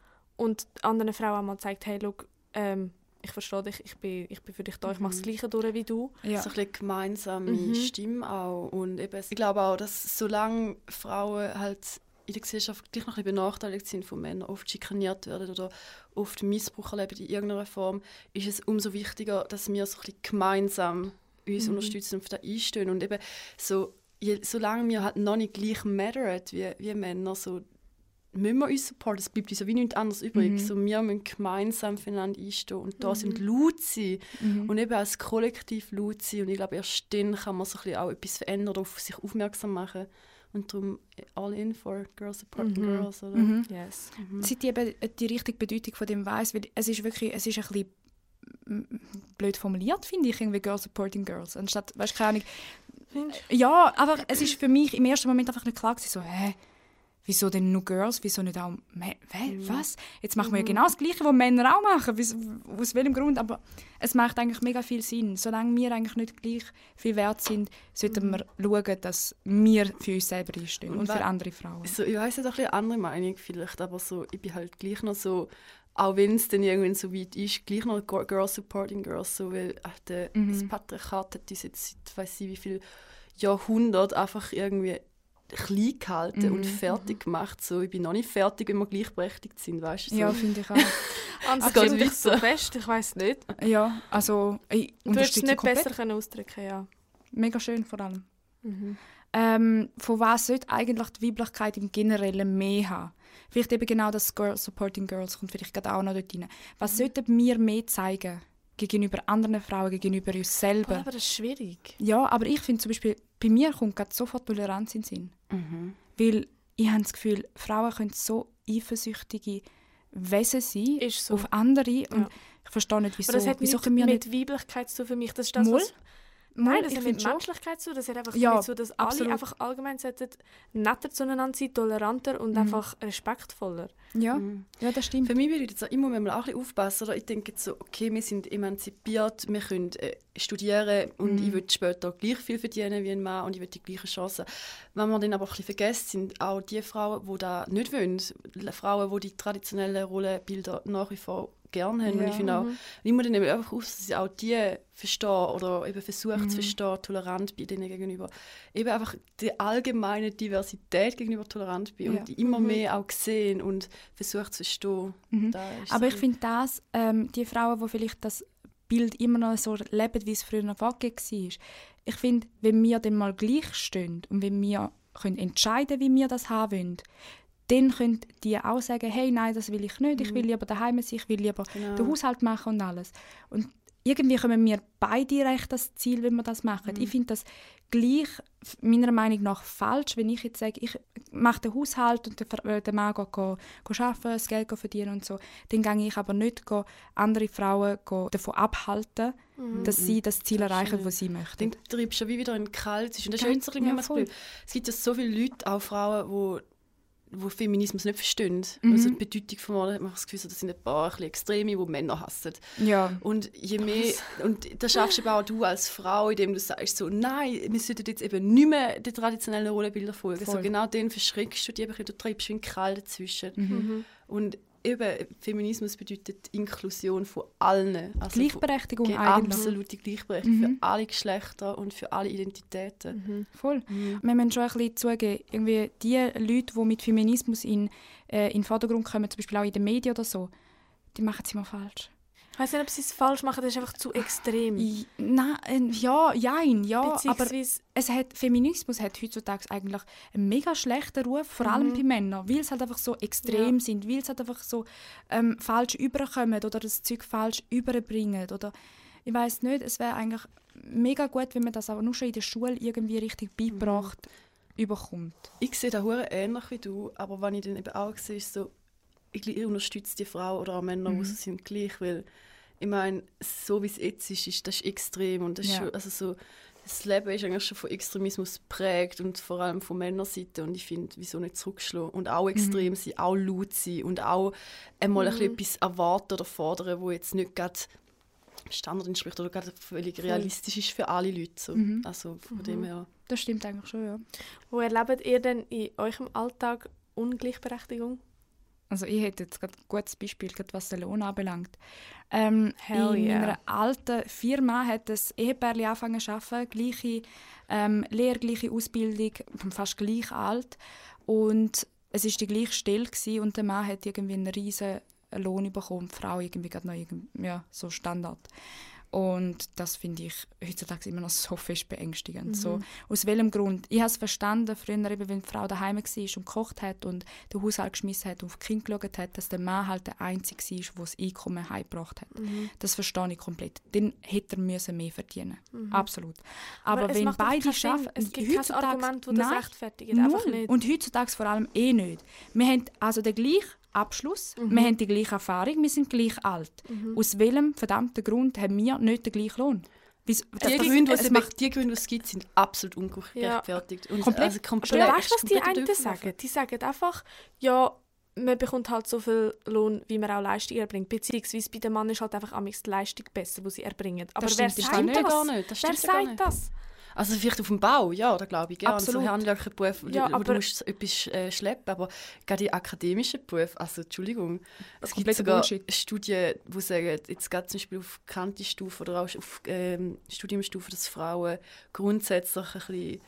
Speaker 2: und anderen Frauen auch mal zeigt, hey, schau, ähm, ich verstehe dich, ich bin, ich bin für dich da, ich mache das Gleiche durch wie du.
Speaker 3: ja.
Speaker 1: So ein bisschen gemeinsame
Speaker 2: Mhm.
Speaker 1: Stimme auch. Und eben, ich glaube auch, dass solange Frauen halt in der Gesellschaft gleich noch ein bisschen benachteiligt sind von Männern, oft schikaniert werden oder oft Missbrauch erleben in irgendeiner Form, ist es umso wichtiger, dass wir so ein bisschen gemeinsam uns
Speaker 2: Mhm.
Speaker 1: unterstützen und für das einstehen. Und eben so, je, solange wir halt noch nicht gleich mattern wie, wie Männer, so müssen wir uns supporten. Es bleibt uns ja wie nichts anderes übrig.
Speaker 3: Mhm.
Speaker 1: So, wir müssen gemeinsam füreinander einstehen und da sind laut sein
Speaker 3: Mhm.
Speaker 1: und eben als Kollektiv laut sein. Und ich glaube, erst dann kann man so ein bisschen auch etwas verändern oder auf sich aufmerksam machen. Und darum all in for Girls Supporting
Speaker 2: Mhm.
Speaker 1: Girls. Oder?
Speaker 3: Mhm.
Speaker 2: Yes.
Speaker 3: Seit ich eben die richtige Bedeutung von dem weiss, weil es ist wirklich, es ist ein bisschen blöd formuliert, finde ich, irgendwie Girls Supporting Girls. Anstatt, weißt du, keine Ahnung, Ja, aber es ist für mich im ersten Moment einfach nicht klar gewesen, so, hä, wieso denn nur Girls, wieso nicht auch Männer?
Speaker 2: Mhm.
Speaker 3: Was? Jetzt machen wir ja genau das Gleiche, was Männer auch machen. Aus welchem Grund? Aber es macht eigentlich mega viel Sinn. Solange wir eigentlich nicht gleich viel wert sind, sollten
Speaker 2: Mhm.
Speaker 3: wir schauen, dass wir für uns selber einstehen und,
Speaker 1: Und
Speaker 3: für andere Frauen.
Speaker 1: So, ich weiß nicht, auch ein bisschen andere Meinung vielleicht, aber so, ich bin halt gleich noch so, auch wenn es dann irgendwann so weit ist, gleich noch Girls supporting Girls, so, weil ach, der,
Speaker 3: Mhm.
Speaker 1: das Patriarchat hat uns jetzt seit, weiß ich wie viel Jahrhundert einfach irgendwie klein gehalten
Speaker 3: Mhm.
Speaker 1: und fertig gemacht. So, ich bin noch nicht fertig, wenn wir gleichberechtigt sind, weißt du? So.
Speaker 3: Ja, finde ich auch.
Speaker 2: An
Speaker 1: Es
Speaker 2: sich
Speaker 1: geht
Speaker 2: ich so fest, ich weiß nicht.
Speaker 3: ja, also ich
Speaker 2: Du würdest es nicht
Speaker 3: komplett.
Speaker 2: besser können ausdrücken ja.
Speaker 3: Mega schön vor allem.
Speaker 2: Mhm.
Speaker 3: Ähm, von was sollte eigentlich die Weiblichkeit im Generellen mehr haben? Vielleicht eben genau das Girl Supporting Girls kommt vielleicht gerade auch noch dort rein.
Speaker 2: Mhm.
Speaker 3: Was sollten wir mehr zeigen gegenüber anderen Frauen, gegenüber uns selber?
Speaker 2: Aber das ist schwierig.
Speaker 3: Ja, aber ich finde zum Beispiel, bei mir kommt gerade sofort Toleranz in den Sinn.
Speaker 1: Mhm.
Speaker 3: Weil ich habe das Gefühl, Frauen können so eifersüchtige Wesen sein
Speaker 2: Ist so.
Speaker 3: auf andere und
Speaker 2: Ja.
Speaker 3: ich verstehe nicht, wieso.
Speaker 2: Aber das hat
Speaker 3: wieso
Speaker 2: nicht
Speaker 3: können wir nicht...
Speaker 2: mit Weiblichkeit zu für mich. Das ist das,
Speaker 3: Mal?
Speaker 2: was... Nein, das
Speaker 3: ich
Speaker 2: hat
Speaker 3: finde
Speaker 2: mit. Menschlichkeit zu. Das hat einfach
Speaker 3: Ja,
Speaker 2: damit zu, dass alle
Speaker 3: absolut.
Speaker 2: einfach allgemein sollten netter zueinander sein, toleranter und
Speaker 3: Mhm.
Speaker 2: einfach respektvoller.
Speaker 3: Ja,
Speaker 1: Mhm.
Speaker 3: ja, das stimmt.
Speaker 1: Für mich würde ich jetzt auch immer mal auch ein bisschen aufpassen. Oder? Ich denke jetzt so, okay, wir sind emanzipiert, wir können äh, studieren und
Speaker 3: Mhm.
Speaker 1: ich will später gleich viel verdienen wie ein Mann und ich will die gleichen Chancen. Wenn man dann aber ein bisschen vergisst, sind auch die Frauen, die das nicht wollen. Frauen, die die traditionellen Rollenbilder nach wie vor gerne haben. Und
Speaker 3: Ja.
Speaker 1: ich finde auch,
Speaker 2: Mhm.
Speaker 1: ich muss dann eben einfach aus, dass ich auch die verstehe oder eben versuche
Speaker 3: Mhm.
Speaker 1: zu verstehen, tolerant bin denen gegenüber. Eben einfach die allgemeine Diversität gegenüber tolerant bin
Speaker 3: Ja.
Speaker 1: und die immer
Speaker 2: Mhm.
Speaker 1: mehr auch sehen und versuche zu verstehen.
Speaker 3: Mhm. Aber ich finde das, ähm, die Frauen, die vielleicht das Bild immer noch so leben, wie es früher noch vorgegeben war, ich finde, wenn wir dann mal gleich stehen und wenn wir können entscheiden wie wir das haben wollen, dann können die auch sagen, hey, nein, das will ich nicht, ich will lieber daheim sein, ich will lieber
Speaker 1: Genau.
Speaker 3: den Haushalt machen und alles. Und irgendwie kommen wir beide recht das Ziel, wenn wir das machen. Ich finde das gleich meiner Meinung nach falsch, wenn ich jetzt sage, ich mache den Haushalt und der, äh, der Mann geht, go, go arbeiten, das Geld go verdienen und so. Dann gehe ich aber nicht go, andere Frauen go davon abhalten, dass sie das Ziel erreichen, was sie möchten.
Speaker 1: dann treibst du wie wieder in den Kalt. Und das ist
Speaker 3: Ja,
Speaker 1: so ein bisschen
Speaker 3: ja,
Speaker 1: das. Problem. Es gibt ja so viele Leute, auch Frauen, die wo Feminismus nicht verstehen.
Speaker 3: Mhm.
Speaker 1: Also die Bedeutung von Mord hat man das Gefühl, das sind ein paar ein Extreme, die Männer hassen.
Speaker 3: Ja,
Speaker 1: Und je mehr, und das schaffst du eben auch du als Frau, indem du sagst so, nein, wir sollten jetzt eben nicht mehr den traditionellen Rollenbildern folgen.
Speaker 3: Voll.
Speaker 1: So, genau den verschreckst du dich eben, du treibst wie einen Krall dazwischen.
Speaker 2: Mhm.
Speaker 1: Und eben, Feminismus bedeutet Inklusion von allen. Also von-
Speaker 3: Gleichberechtigung
Speaker 1: Ge-
Speaker 3: eigentlich.
Speaker 1: Absolute Gleichberechtigung
Speaker 3: Mhm.
Speaker 1: für alle Geschlechter und für alle Identitäten.
Speaker 2: Mhm.
Speaker 3: Voll.
Speaker 1: Mhm.
Speaker 3: Wir müssen schon ein bisschen zugeben, irgendwie die Leute, die mit Feminismus in, äh, in den Vordergrund kommen, zum Beispiel auch in den Medien oder so, die machen es immer falsch.
Speaker 2: Ich weiß nicht, ob sie es falsch machen, das ist einfach zu extrem.
Speaker 3: I- Nein, äh, ja, jein, ja, aber
Speaker 2: Beziehungsweise,
Speaker 3: es hat, Feminismus hat heutzutage eigentlich einen mega schlechten Ruf, vor allem
Speaker 2: Mhm.
Speaker 3: bei Männern, weil es halt einfach so extrem
Speaker 2: Ja.
Speaker 3: sind, weil es halt einfach so ähm, falsch überkommen oder das Zeug falsch überbringen oder ich weiß nicht, es wäre eigentlich mega gut, wenn man das aber nur schon in der Schule irgendwie richtig beigebracht überkommt.
Speaker 1: Ich sehe das hure ähnlich wie du, aber wenn ich dann eben auch sehe, ist so, ich, unterstütze die Frau oder auch Männer,
Speaker 3: Mhm.
Speaker 1: die so sind, gleich, weil ich meine, so wie es jetzt ist, ist das ist extrem und das ist
Speaker 3: Ja.
Speaker 1: schon, also so, das Leben ist eigentlich schon von Extremismus geprägt und vor allem von Männerseite und ich finde, wieso nicht zurückschlagen und auch extrem sein, auch laut sein und auch einmal ein bisschen etwas erwarten oder fordern, wo jetzt nicht gerade Standard entspricht oder gerade völlig realistisch ist für alle Leute. So.
Speaker 3: Mhm.
Speaker 1: Also von dem her.
Speaker 3: Das stimmt eigentlich schon, ja.
Speaker 2: wo erlebt ihr denn in eurem Alltag Ungleichberechtigung?
Speaker 3: Also ich hätte jetzt gerade ein gutes Beispiel, gerade was den Lohn anbelangt. Ähm,
Speaker 2: Hell
Speaker 3: in
Speaker 2: yeah.
Speaker 3: meiner alten Firma hat ein Ehepaar angefangen zu arbeiten, gleiche ähm, Lehre, gleiche Ausbildung, fast gleich alt. Und es war die gleiche Stelle gewesen, und der Mann hat irgendwie einen riesen Lohn bekommen, die Frau irgendwie gerade noch irgendwie, ja, so Standard. Und das finde ich heutzutage immer noch so fest beängstigend. So, aus welchem Grund? Ich habe es verstanden, früher, eben, wenn die Frau daheim war und gekocht hat und den Haushalt geschmissen hat und auf die Kinder geschaut hat, dass der Mann halt der Einzige war, der das Einkommen heimgebracht hat. Das verstehe ich komplett. Dann hätte er müssen mehr verdienen Absolut. Aber,
Speaker 2: es
Speaker 3: wenn beide arbeiten...
Speaker 2: Es gibt kein Argument, das das rechtfertigt. Einfach nicht.
Speaker 3: Und heutzutage vor allem eh nicht. Wir haben also den gleichen Abschluss,
Speaker 2: Mhm.
Speaker 3: wir haben die gleiche Erfahrung, wir sind gleich alt. Aus welchem verdammten Grund haben wir nicht den gleichen Lohn?
Speaker 1: Die
Speaker 3: das-
Speaker 1: Gründe, die
Speaker 3: es macht-
Speaker 1: die Gründe, die es gibt, sind absolut ungerechtfertigt. Und
Speaker 3: Komplett.
Speaker 1: Also
Speaker 2: Aber
Speaker 1: komplett
Speaker 2: weißt du, was die einen sagen? Die sagen einfach, ja, man bekommt halt so viel Lohn, wie man auch Leistung erbringt. Beziehungsweise bei dem Mann ist halt einfach amigs die Leistung besser, die sie erbringen. Aber wer
Speaker 3: stimmt
Speaker 2: sagt
Speaker 3: ja
Speaker 2: das?
Speaker 1: gar nicht. Das
Speaker 2: Wer
Speaker 1: ja
Speaker 2: sagt
Speaker 1: nicht.
Speaker 2: das?
Speaker 1: Also vielleicht auf dem Bau, ja, da glaube ich gerne.
Speaker 3: Absolut.
Speaker 1: So handwerkliche Berufe,
Speaker 2: Ja,
Speaker 1: wo
Speaker 2: aber-
Speaker 1: du musst etwas äh, schleppen, aber gerade die akademischen Berufe, also Entschuldigung, es gibt sogar
Speaker 3: Bullshit.
Speaker 1: Studien, die sagen, jetzt gerade zum Beispiel auf Kanti-Stufe oder auch auf ähm, Studiumstufe, dass Frauen grundsätzlich ein bisschen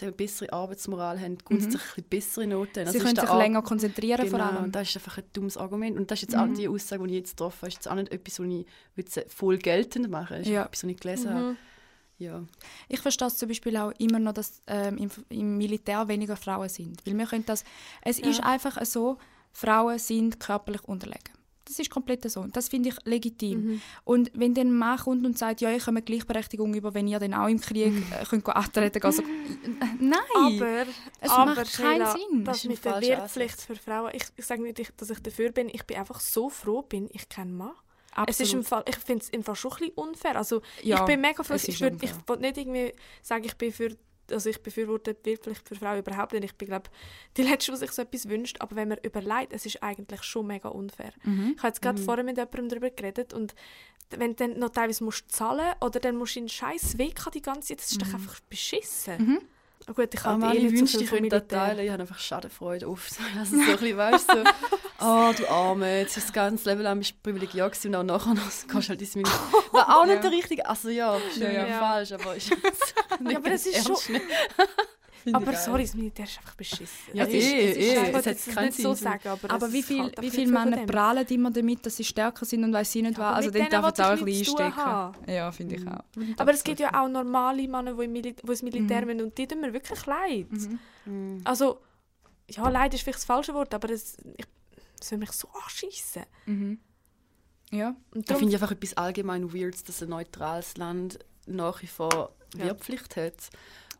Speaker 1: wir, bessere Arbeitsmoral haben, grundsätzlich ein bisschen bessere Noten.
Speaker 3: Mhm. Sie
Speaker 1: Also
Speaker 3: können sich länger konzentrieren vor
Speaker 1: Genau,
Speaker 3: allem.
Speaker 1: und das ist einfach ein dummes Argument. Und das ist jetzt auch
Speaker 3: Mhm.
Speaker 1: die Aussage, die ich jetzt getroffen habe, ist jetzt auch nicht etwas, was ich würde voll geltend machen würde. Das ist
Speaker 3: Ja.
Speaker 1: etwas, was ich gelesen habe.
Speaker 2: Mhm.
Speaker 1: Ja.
Speaker 3: Ich verstehe es zum Beispiel auch immer noch, dass ähm, im, im Militär weniger Frauen sind. Weil wir können das, es
Speaker 2: Ja.
Speaker 3: ist einfach so, Frauen sind körperlich unterlegen. Das ist komplett so. Das finde ich legitim.
Speaker 2: Mhm.
Speaker 3: Und wenn dann ein Mann kommt und sagt, ja, ich komme Gleichberechtigung über, wenn ihr dann auch im Krieg äh, könnt antreten könnt, also, nein!
Speaker 2: Aber,
Speaker 3: Es
Speaker 2: aber
Speaker 3: macht keinen
Speaker 2: Sheila,
Speaker 3: Sinn.
Speaker 2: Das
Speaker 1: Das
Speaker 2: mit der Wehrpflicht für Frauen, ich, ich sage nicht, ich- dass ich dafür bin, ich bin einfach so froh, bin ich kein Mann. Es ist im Fall, ich finde es im Fall schon ein bisschen unfair. Also,
Speaker 3: Ja,
Speaker 2: ich bin mega froh, ich
Speaker 3: ist
Speaker 2: würde ich will nicht irgendwie sagen, ich bin für also ich befürworte die Wehrpflicht für Frauen überhaupt nicht. Ich bin, glaube die Letzte, die sich so etwas wünscht. Aber wenn man überlegt, es ist eigentlich schon mega unfair.
Speaker 3: Mhm.
Speaker 2: Ich habe jetzt gerade vorher mit jemandem darüber geredet und wenn du dann noch teilweise musst zahlen oder dann musst du in scheiß WK die ganze Zeit, das ist doch einfach beschissen. Ah, gut, ich
Speaker 1: Ah,
Speaker 2: habe
Speaker 1: Mann,
Speaker 2: eh
Speaker 1: ich
Speaker 2: so
Speaker 1: ich könnte das teilen. Ich habe einfach Schadenfreude oft. Also so ein bisschen, weißt du, so, oh, du Arme, jetzt ist das ganze Leben lang bist du privilegiert gewesen und auch nachher noch du halt ins Militär. War auch nicht
Speaker 3: Ja.
Speaker 1: der richtige, also ja, ist
Speaker 3: Ja,
Speaker 1: ja, falsch, aber nicht
Speaker 2: Ja, aber das ist schon-
Speaker 1: nicht.
Speaker 2: Aber sorry, das Militär ist einfach beschissen.
Speaker 1: Ja,
Speaker 2: es ist,
Speaker 1: eh,
Speaker 2: es ist,
Speaker 1: eh,
Speaker 2: ich
Speaker 1: es
Speaker 2: jetzt
Speaker 1: keinen
Speaker 2: nicht so
Speaker 1: Sinn.
Speaker 2: sagen, aber,
Speaker 3: Aber
Speaker 2: es
Speaker 3: wie,
Speaker 2: ist
Speaker 3: viel,
Speaker 2: halt
Speaker 3: viele
Speaker 2: viel von
Speaker 3: Männer prahlen immer damit, dass sie stärker sind und weiß ich nicht
Speaker 2: Ja,
Speaker 3: was. Also
Speaker 2: denen
Speaker 3: darf es auch
Speaker 2: ich
Speaker 3: ein bisschen einstecken. Ja, finde ich auch.
Speaker 2: Aber es gibt ja auch normale Männer, die, ins Militär
Speaker 3: Mhm.
Speaker 2: müssen und die tun mir wirklich leid.
Speaker 3: Mhm.
Speaker 1: Mhm.
Speaker 2: Also, ja, leid ist vielleicht das falsche Wort, aber es, ich, es mich so anschiessen.
Speaker 3: Mhm. Ja.
Speaker 2: Und
Speaker 1: Ich
Speaker 2: darum,
Speaker 1: finde einfach etwas allgemein Weirds, dass ein neutrales Land nach wie vor
Speaker 2: Ja.
Speaker 1: Wehrpflicht hat.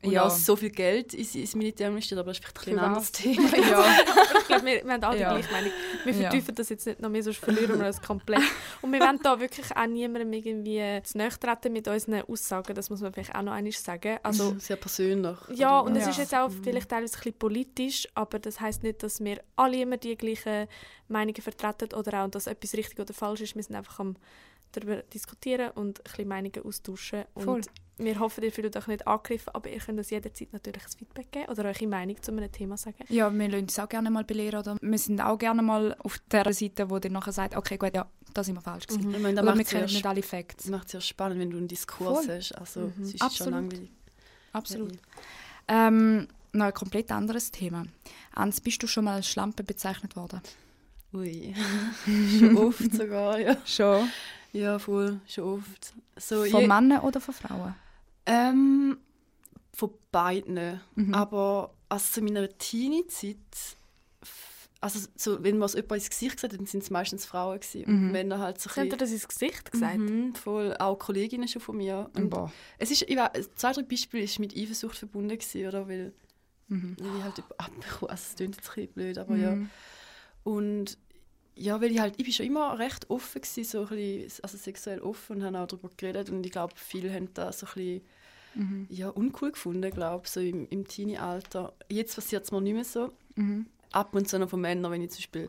Speaker 1: Und
Speaker 3: Ja.
Speaker 1: auch so viel Geld ins, ins Militär investiert, aber das ist vielleicht ein, ein anderes? Thema.
Speaker 3: ja.
Speaker 2: ich glaube, wir, wir haben alle
Speaker 3: Ja.
Speaker 2: die gleiche Meinung. Wir
Speaker 3: Ja.
Speaker 2: vertiefen das jetzt nicht noch mehr, sonst verlieren wir das komplett. Und wir wollen da wirklich auch niemandem irgendwie zu nahe treten mit unseren Aussagen, das muss man vielleicht auch noch einmal sagen. Also,
Speaker 1: sehr persönlich.
Speaker 2: Ja,
Speaker 1: oder?
Speaker 2: und es
Speaker 3: Ja.
Speaker 2: ist jetzt auch vielleicht teilweise ein bisschen politisch, aber das heißt nicht, dass wir alle immer die gleichen Meinungen vertreten oder auch, dass etwas richtig oder falsch ist. Wir sind einfach am darüber diskutieren und ein bisschen Meinungen austauschen. Und
Speaker 3: Voll.
Speaker 2: Wir hoffen, ihr fühlt euch nicht angegriffen, aber ihr könnt uns jederzeit natürlich ein Feedback geben oder eure Meinung zu einem Thema sagen.
Speaker 3: Ja, wir lassen uns auch gerne mal belehren. Oder wir sind auch gerne mal auf der Seite, wo dann nachher sagt, okay, gut, ja, da sind wir falsch gewesen.
Speaker 2: Mhm.
Speaker 1: Ich meine,
Speaker 3: Oder wir
Speaker 1: macht es ja,
Speaker 3: kennen nicht alle Facts.
Speaker 1: das macht's ja spannend, wenn du einen Diskurs
Speaker 3: Voll.
Speaker 1: hast. Also,
Speaker 2: Mhm.
Speaker 1: es ist
Speaker 3: Absolut.
Speaker 1: schon langweilig.
Speaker 3: Absolut. Ähm, noch ein komplett anderes Thema. Ans, bist du schon mal als Schlampe bezeichnet worden?
Speaker 1: Ui. schon oft sogar, ja.
Speaker 3: Schon.
Speaker 1: Ja, voll, schon oft. So,
Speaker 3: Von Männern oder von Frauen?
Speaker 1: Ähm, von beiden.
Speaker 3: Mhm.
Speaker 1: Aber also zu meiner Teenie-Zeit, also so, wenn man es jemand ins Gesicht gesagt hat, dann sind es meistens Frauen gewesen.
Speaker 3: Mhm.
Speaker 1: Und Männer halt so
Speaker 2: ihr das ins Gesicht gesagt?
Speaker 1: Mhm, voll, auch Kolleginnen schon von mir. Und
Speaker 3: Boah.
Speaker 1: es ist, ich weiß, zwei, drei Beispiele ist mit Eifersucht verbunden gewesen, oder? Weil,
Speaker 3: Mhm.
Speaker 1: ich halt über- abbekommen, also es klingt jetzt ein bisschen blöd, aber ja.
Speaker 3: Mhm.
Speaker 1: Und ja, weil ich halt, ich bin schon immer recht offen gewesen, so ein bisschen, also sexuell offen und habe auch darüber geredet und ich glaube, viele haben das so ein bisschen
Speaker 3: Mhm.
Speaker 1: ja, uncool gefunden, glaube so im, im Teenie-Alter. Jetzt passiert es mir nicht mehr so.
Speaker 3: Mhm.
Speaker 1: Ab und zu noch von Männern, wenn ich zum Beispiel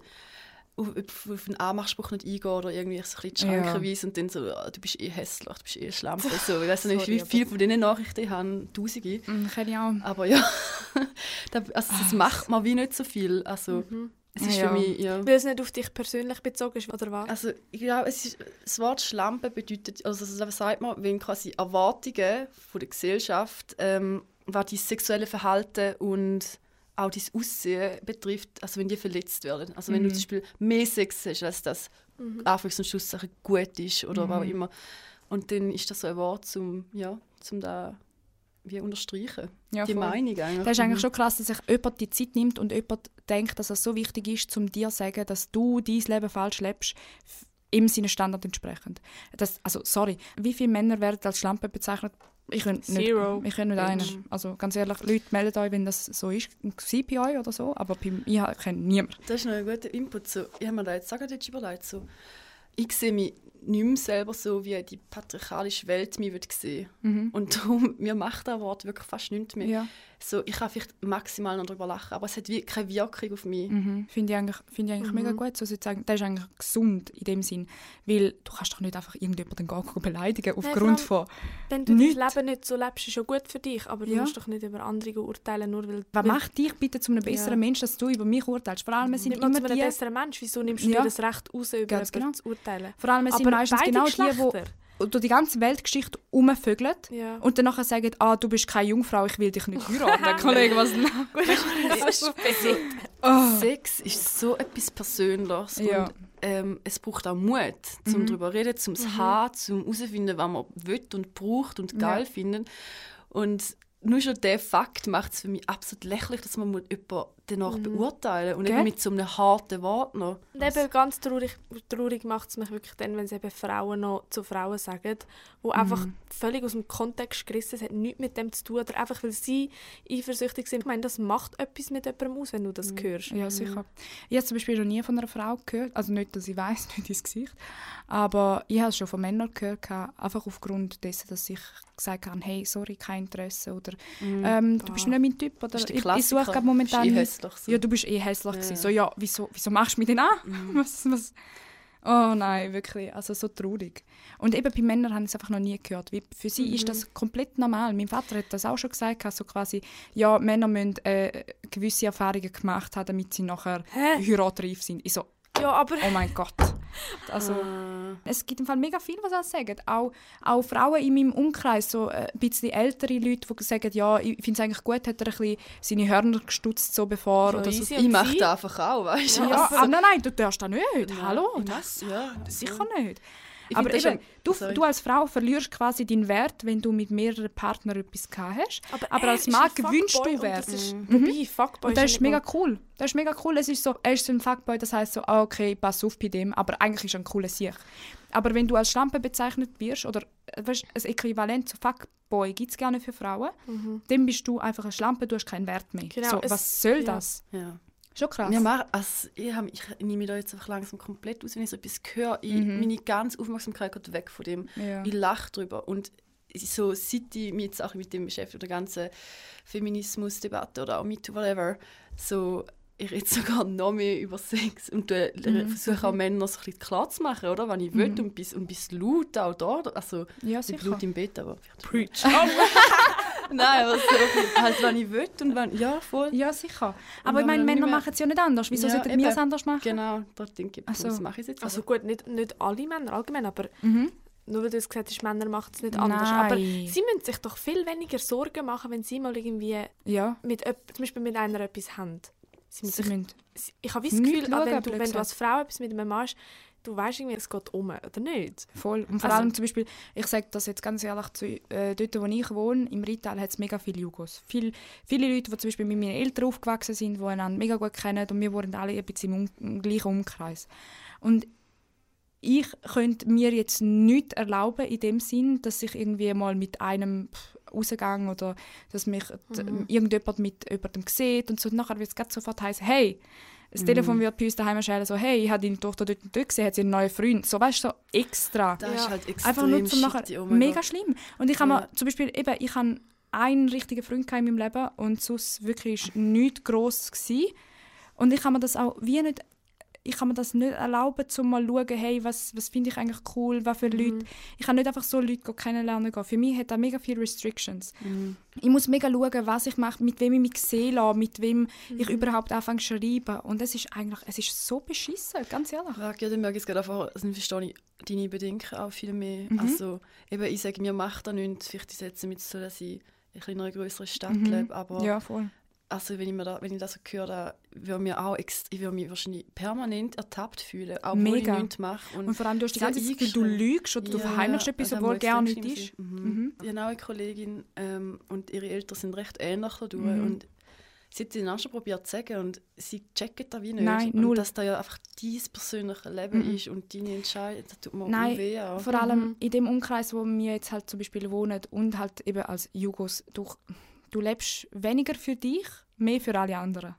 Speaker 1: auf, auf einen Anmachspruch nicht eingehe oder irgendwie so ein bisschen die Schranken
Speaker 3: Ja.
Speaker 1: weise und dann so, «Ah, du bist eh hässlich, du bist eh Schlampe. So, ich weiß nicht, wie viele von diesen Nachrichten ich habe, tausende.
Speaker 3: Mhm, Kenne ich auch.
Speaker 1: Aber ja, da, also das
Speaker 3: Ah,
Speaker 1: macht man wie nicht so viel. Also
Speaker 2: Mhm.
Speaker 1: Es ist
Speaker 3: Ja.
Speaker 1: für mich, ja.
Speaker 2: Weil es nicht auf dich persönlich bezogen ist, oder was?
Speaker 1: Also ich glaube, es ist, das Wort Schlampe bedeutet, also das sagt man, wenn quasi Erwartungen von der Gesellschaft, ähm, was dein sexuelle Verhalten und auch dein Aussehen betrifft, also wenn die verletzt werden. Also wenn du
Speaker 3: Mhm.
Speaker 1: zum Beispiel mehr Sex hast, als das
Speaker 2: Mhm.
Speaker 1: Anfangs- und Schlusssache gut ist oder was auch
Speaker 3: Mhm.
Speaker 1: immer. Und dann ist das so ein Wort, zum, ja, zum da wie unterstreichen.
Speaker 3: Ja,
Speaker 1: die
Speaker 3: voll.
Speaker 1: Meinung eigentlich.
Speaker 3: Das ist eigentlich
Speaker 1: Mhm.
Speaker 3: schon krass, dass sich jemand die Zeit nimmt und jemand denkt, dass es so wichtig ist, um dir zu sagen, dass du dein Leben falsch lebst, im seinen Standard entsprechend. Das, also, sorry, wie viele Männer werden als Schlampe bezeichnet? Ich könnte nicht,
Speaker 2: Zero.
Speaker 3: ich könnte nicht
Speaker 1: Mhm.
Speaker 3: einen. Also ganz ehrlich, Leute, meldet euch, wenn das so ist. War bei euch oder so, aber bei, ich ha- kenne niemanden.
Speaker 1: Das ist noch ein guter Input. So, ich habe mir da jetzt sagen, jetzt überlegt. So, ich sehe mich nicht mehr selber so, wie die patriarchalische Welt mich würde sehen
Speaker 3: Mhm.
Speaker 1: Und darum, mir macht das Wort wirklich fast nichts mehr.
Speaker 3: Ja.
Speaker 1: So, ich kann vielleicht maximal noch darüber lachen, aber es hat wie keine Wirkung auf mich.
Speaker 3: Mhm. Finde ich eigentlich, find ich eigentlich
Speaker 1: Mhm.
Speaker 3: mega gut. So sozusagen, das ist eigentlich gesund in dem Sinn. Weil du kannst doch nicht einfach irgendjemanden gehen und beleidigen aufgrund
Speaker 2: vor
Speaker 3: von...
Speaker 2: Wenn du
Speaker 3: Nichts.
Speaker 2: dein Leben nicht so lebst, ist schon gut für dich, aber du
Speaker 3: Ja.
Speaker 2: musst doch nicht über andere urteilen, nur weil...
Speaker 3: Was macht dich bitte zu einem besseren
Speaker 2: Ja.
Speaker 3: Mensch, dass du über mich urteilst? Vor allem es sind
Speaker 2: Nicht
Speaker 3: immer
Speaker 2: zu einem
Speaker 3: die...
Speaker 2: besseren Mensch. Wieso nimmst du
Speaker 3: Ja.
Speaker 2: dir das Recht raus, über
Speaker 3: Ganz genau.
Speaker 2: zu urteilen?
Speaker 3: Vor allem es sind
Speaker 2: Aber
Speaker 3: meistens genau die,
Speaker 2: Geschlechter.
Speaker 3: die durch die ganze Weltgeschichte rumvögeln
Speaker 2: Ja.
Speaker 3: und dann nachher sagen, ah, du bist keine Jungfrau, ich will dich nicht heiraten. Kollege, was oh.
Speaker 1: Sex ist so etwas Persönliches
Speaker 3: Ja.
Speaker 1: und ähm, es braucht auch Mut, zum
Speaker 3: Mhm.
Speaker 1: darüber reden, zum es haben, zum herausfinden, was man will und braucht und geil
Speaker 3: Ja.
Speaker 1: findet. Und nur schon der Fakt macht es für mich absolut lächerlich, dass man jemanden danach beurteilen und
Speaker 3: Gell?
Speaker 1: eben mit so einem harten Wort noch.
Speaker 2: Und eben ganz traurig, traurig macht es mich wirklich dann, wenn es eben Frauen noch zu Frauen sagen, wo einfach völlig aus dem Kontext gerissen sind, hat nichts mit dem zu tun, oder einfach weil sie eifersüchtig sind. Ich meine, das macht etwas mit jemandem aus, wenn du das hörst.
Speaker 3: Ja, sicher. Ich habe zum Beispiel noch nie von einer Frau gehört, also nicht, dass ich weiß, nicht ins Gesicht, aber ich habe es schon von Männern gehört, einfach aufgrund dessen, dass ich gesagt habe, hey, sorry, kein Interesse oder ähm, du bist
Speaker 1: Ah.
Speaker 3: nicht mein Typ oder ich, ich suche momentan
Speaker 1: Ist hässlich so.
Speaker 3: Ja, du bist eh hässlich
Speaker 1: Ja.
Speaker 3: So, ja, wieso, wieso machst du mich denn an? Was, was? Oh nein, wirklich, also so traurig. Und eben bei Männern habe ich es einfach noch nie gehört. Wie für sie ist das komplett normal. Mein Vater hat das auch schon gesagt, so quasi, ja, Männer müssen äh, gewisse Erfahrungen gemacht haben, damit sie nachher
Speaker 2: Hä?
Speaker 3: heiratreif sind. Ich so,
Speaker 2: Ja, aber
Speaker 3: oh mein Gott. Also,
Speaker 1: Ah.
Speaker 3: es gibt im Fall mega viel, was sie sagen. Auch, auch Frauen in meinem Umkreis, so äh, ein bisschen ältere Leute, die sagen, ja, ich finde es eigentlich gut, hat er ein bisschen seine Hörner gestutzt, so bevor.
Speaker 1: Ja,
Speaker 3: oder so.
Speaker 1: ich mache das einfach auch, weißt du?
Speaker 3: Ja,
Speaker 1: Also,
Speaker 3: aber nein, nein, du darfst das nicht. Hallo?
Speaker 1: ich
Speaker 3: Das,
Speaker 1: ja,
Speaker 3: sicher nicht.
Speaker 1: Ich
Speaker 3: Aber eben, du,
Speaker 1: Sorry.
Speaker 3: du als Frau verlierst quasi deinen Wert, wenn du mit mehreren Partnern etwas gehabt hast. Aber,
Speaker 2: er
Speaker 3: als
Speaker 2: ist
Speaker 3: Mann gewünscht du
Speaker 2: und das ist- Wobei, Fuckboy
Speaker 3: Und das ist
Speaker 2: nicht
Speaker 3: mega cool. Das ist mega cool. Es ist so, er ist so ein Fuckboy, das heißt so, ah, okay, pass auf bei dem, aber eigentlich ist er ein cooler Sieg. Aber wenn du als Schlampe bezeichnet wirst, oder äh, weißt, ein Äquivalent zu Fuckboy gibt es gerne für Frauen, dann bist du einfach eine Schlampe, du hast keinen Wert mehr.
Speaker 2: Mhm. Genau,
Speaker 3: so,
Speaker 2: es-
Speaker 3: was soll
Speaker 2: ja.
Speaker 3: das?
Speaker 1: Ja.
Speaker 3: Schon krass.
Speaker 1: Wir machen, also ich, hab, ich nehme mich da jetzt einfach langsam komplett aus, wenn ich so etwas höre. Ich, Meine ganze Aufmerksamkeit geht weg von dem.
Speaker 3: Mhm. Ja.
Speaker 1: Ich lache drüber. Und so, seit ich mich jetzt auch mit dem beschäftige, der ganzen Feminismusdebatte oder auch mit whatever, so, ich rede sogar noch mehr über Sex und äh,
Speaker 3: Mhm.
Speaker 1: versuche auch Männer so ein bisschen klar zu machen, oder? Was ich will und bis, und bis laut auch da. Also,
Speaker 3: Ja, sicher.
Speaker 1: laut im Bett, aber vielleicht Nein, aber so, halt, was ich will und wann, ja, voll.
Speaker 3: Ja, sicher. Aber ich
Speaker 1: wenn
Speaker 3: meine, Männer machen es ja nicht anders. Wieso
Speaker 1: Ja,
Speaker 3: sollten
Speaker 1: eben.
Speaker 3: wir es anders machen?
Speaker 1: Genau, da denke ich,
Speaker 3: Ach so.
Speaker 1: das mache ich jetzt.
Speaker 2: Also
Speaker 1: aber.
Speaker 2: gut, nicht, nicht alle Männer, allgemein, aber
Speaker 3: Mhm.
Speaker 2: nur weil du es gesagt hast, Männer machen es nicht anders. Aber
Speaker 3: Nein.
Speaker 2: sie müssen sich doch viel weniger Sorgen machen, wenn sie mal irgendwie
Speaker 3: Ja,
Speaker 2: mit, zum Beispiel mit einer etwas haben. Sie müssen
Speaker 3: sie müssen.
Speaker 2: sie- ich habe das Gefühl, ah,
Speaker 3: schauen,
Speaker 2: wenn, du, wenn du als Frau etwas mit einem Mann hast, du weißt irgendwie, es geht um, oder nicht?
Speaker 3: Voll. Und vor
Speaker 2: Also-
Speaker 3: allem zum Beispiel, ich sage das jetzt ganz ehrlich, zu, äh, dort wo ich wohne, im Rital hat es mega viele Jugos. Viel, viele Leute, die zum Beispiel mit meinen Eltern aufgewachsen sind, die einander mega gut kennen und wir wohnen alle ein bisschen im, im gleichen Umkreis. Und ich könnte mir jetzt nicht erlauben in dem Sinn, dass ich irgendwie mal mit einem rausgehe oder dass mich d- irgendjemand mit jemandem sieht und so. Und nachher wird es grad sofort heißen, hey, das Telefon wird bei uns daheim erscheinen, so, hey, ich habe deine Tochter dort und dort gesehen, hat sie einen neuen Freund. So, weißt du, so extra.
Speaker 1: Das
Speaker 2: Ja.
Speaker 1: ist halt extrem
Speaker 3: Einfach nur zum nachher,
Speaker 1: shitty, oh
Speaker 3: mega
Speaker 1: Gott.
Speaker 3: schlimm. Und ich habe
Speaker 1: Ja.
Speaker 3: mir zum Beispiel eben, ich habe einen richtigen Freund gehabt in meinem Leben und sonst wirklich ist nichts gross gewesen. Und ich kann mir das auch wie nicht, ich kann mir das nicht erlauben, um mal zu schauen, hey, was, was finde ich eigentlich cool, was für
Speaker 1: Mhm.
Speaker 3: Leute. Ich kann nicht einfach so Leute go kennenlernen gehen. Für mich hat das mega viele Restrictions.
Speaker 1: Mhm.
Speaker 3: Ich muss mega schauen, was ich mache, mit wem ich mich sehen lasse, mit wem
Speaker 1: Mhm.
Speaker 3: ich überhaupt anfange zu schreiben. Und es ist eigentlich, es ist so beschissen, ganz ehrlich.
Speaker 1: Ja, ja, dann merke ich es gerade einfach, dann verstehe ich deine Bedenken auch viel mehr.
Speaker 3: Mhm.
Speaker 1: Also, eben, ich sage, mir macht das nichts, vielleicht ich setze mich so, dass ich in einer größeren Stadt
Speaker 3: Mhm.
Speaker 1: lebe, aber
Speaker 3: Ja, voll.
Speaker 1: Also, wenn, ich mir da, wenn ich das so höre, da würde mir auch ich würde mich wahrscheinlich permanent ertappt fühlen, auch wenn ich nichts mache.
Speaker 3: Und vor allem, du hast die ganze Zeit Gefühl, du lügst oder du
Speaker 1: Ja,
Speaker 3: verheimlichst etwas,
Speaker 1: also
Speaker 3: obwohl gar nicht ist.
Speaker 1: Mhm.
Speaker 3: Mhm.
Speaker 1: Ich habe auch eine Kollegin ähm, und ihre Eltern sind recht ähnlich dadurch.
Speaker 3: Mhm.
Speaker 1: Und sie hat es auch schon probiert zu sagen und sie checken das wie nicht.
Speaker 3: Nein,
Speaker 1: und
Speaker 3: null.
Speaker 1: dass das ja einfach dein persönliches Leben
Speaker 3: Mhm.
Speaker 1: ist und deine Entscheidung, das tut mir
Speaker 3: Nein,
Speaker 1: weh. Auch.
Speaker 3: Vor allem in dem Umkreis, wo wir jetzt halt zum Beispiel wohnen und halt eben als Jugos, du, du lebst weniger für dich, mehr für alle anderen.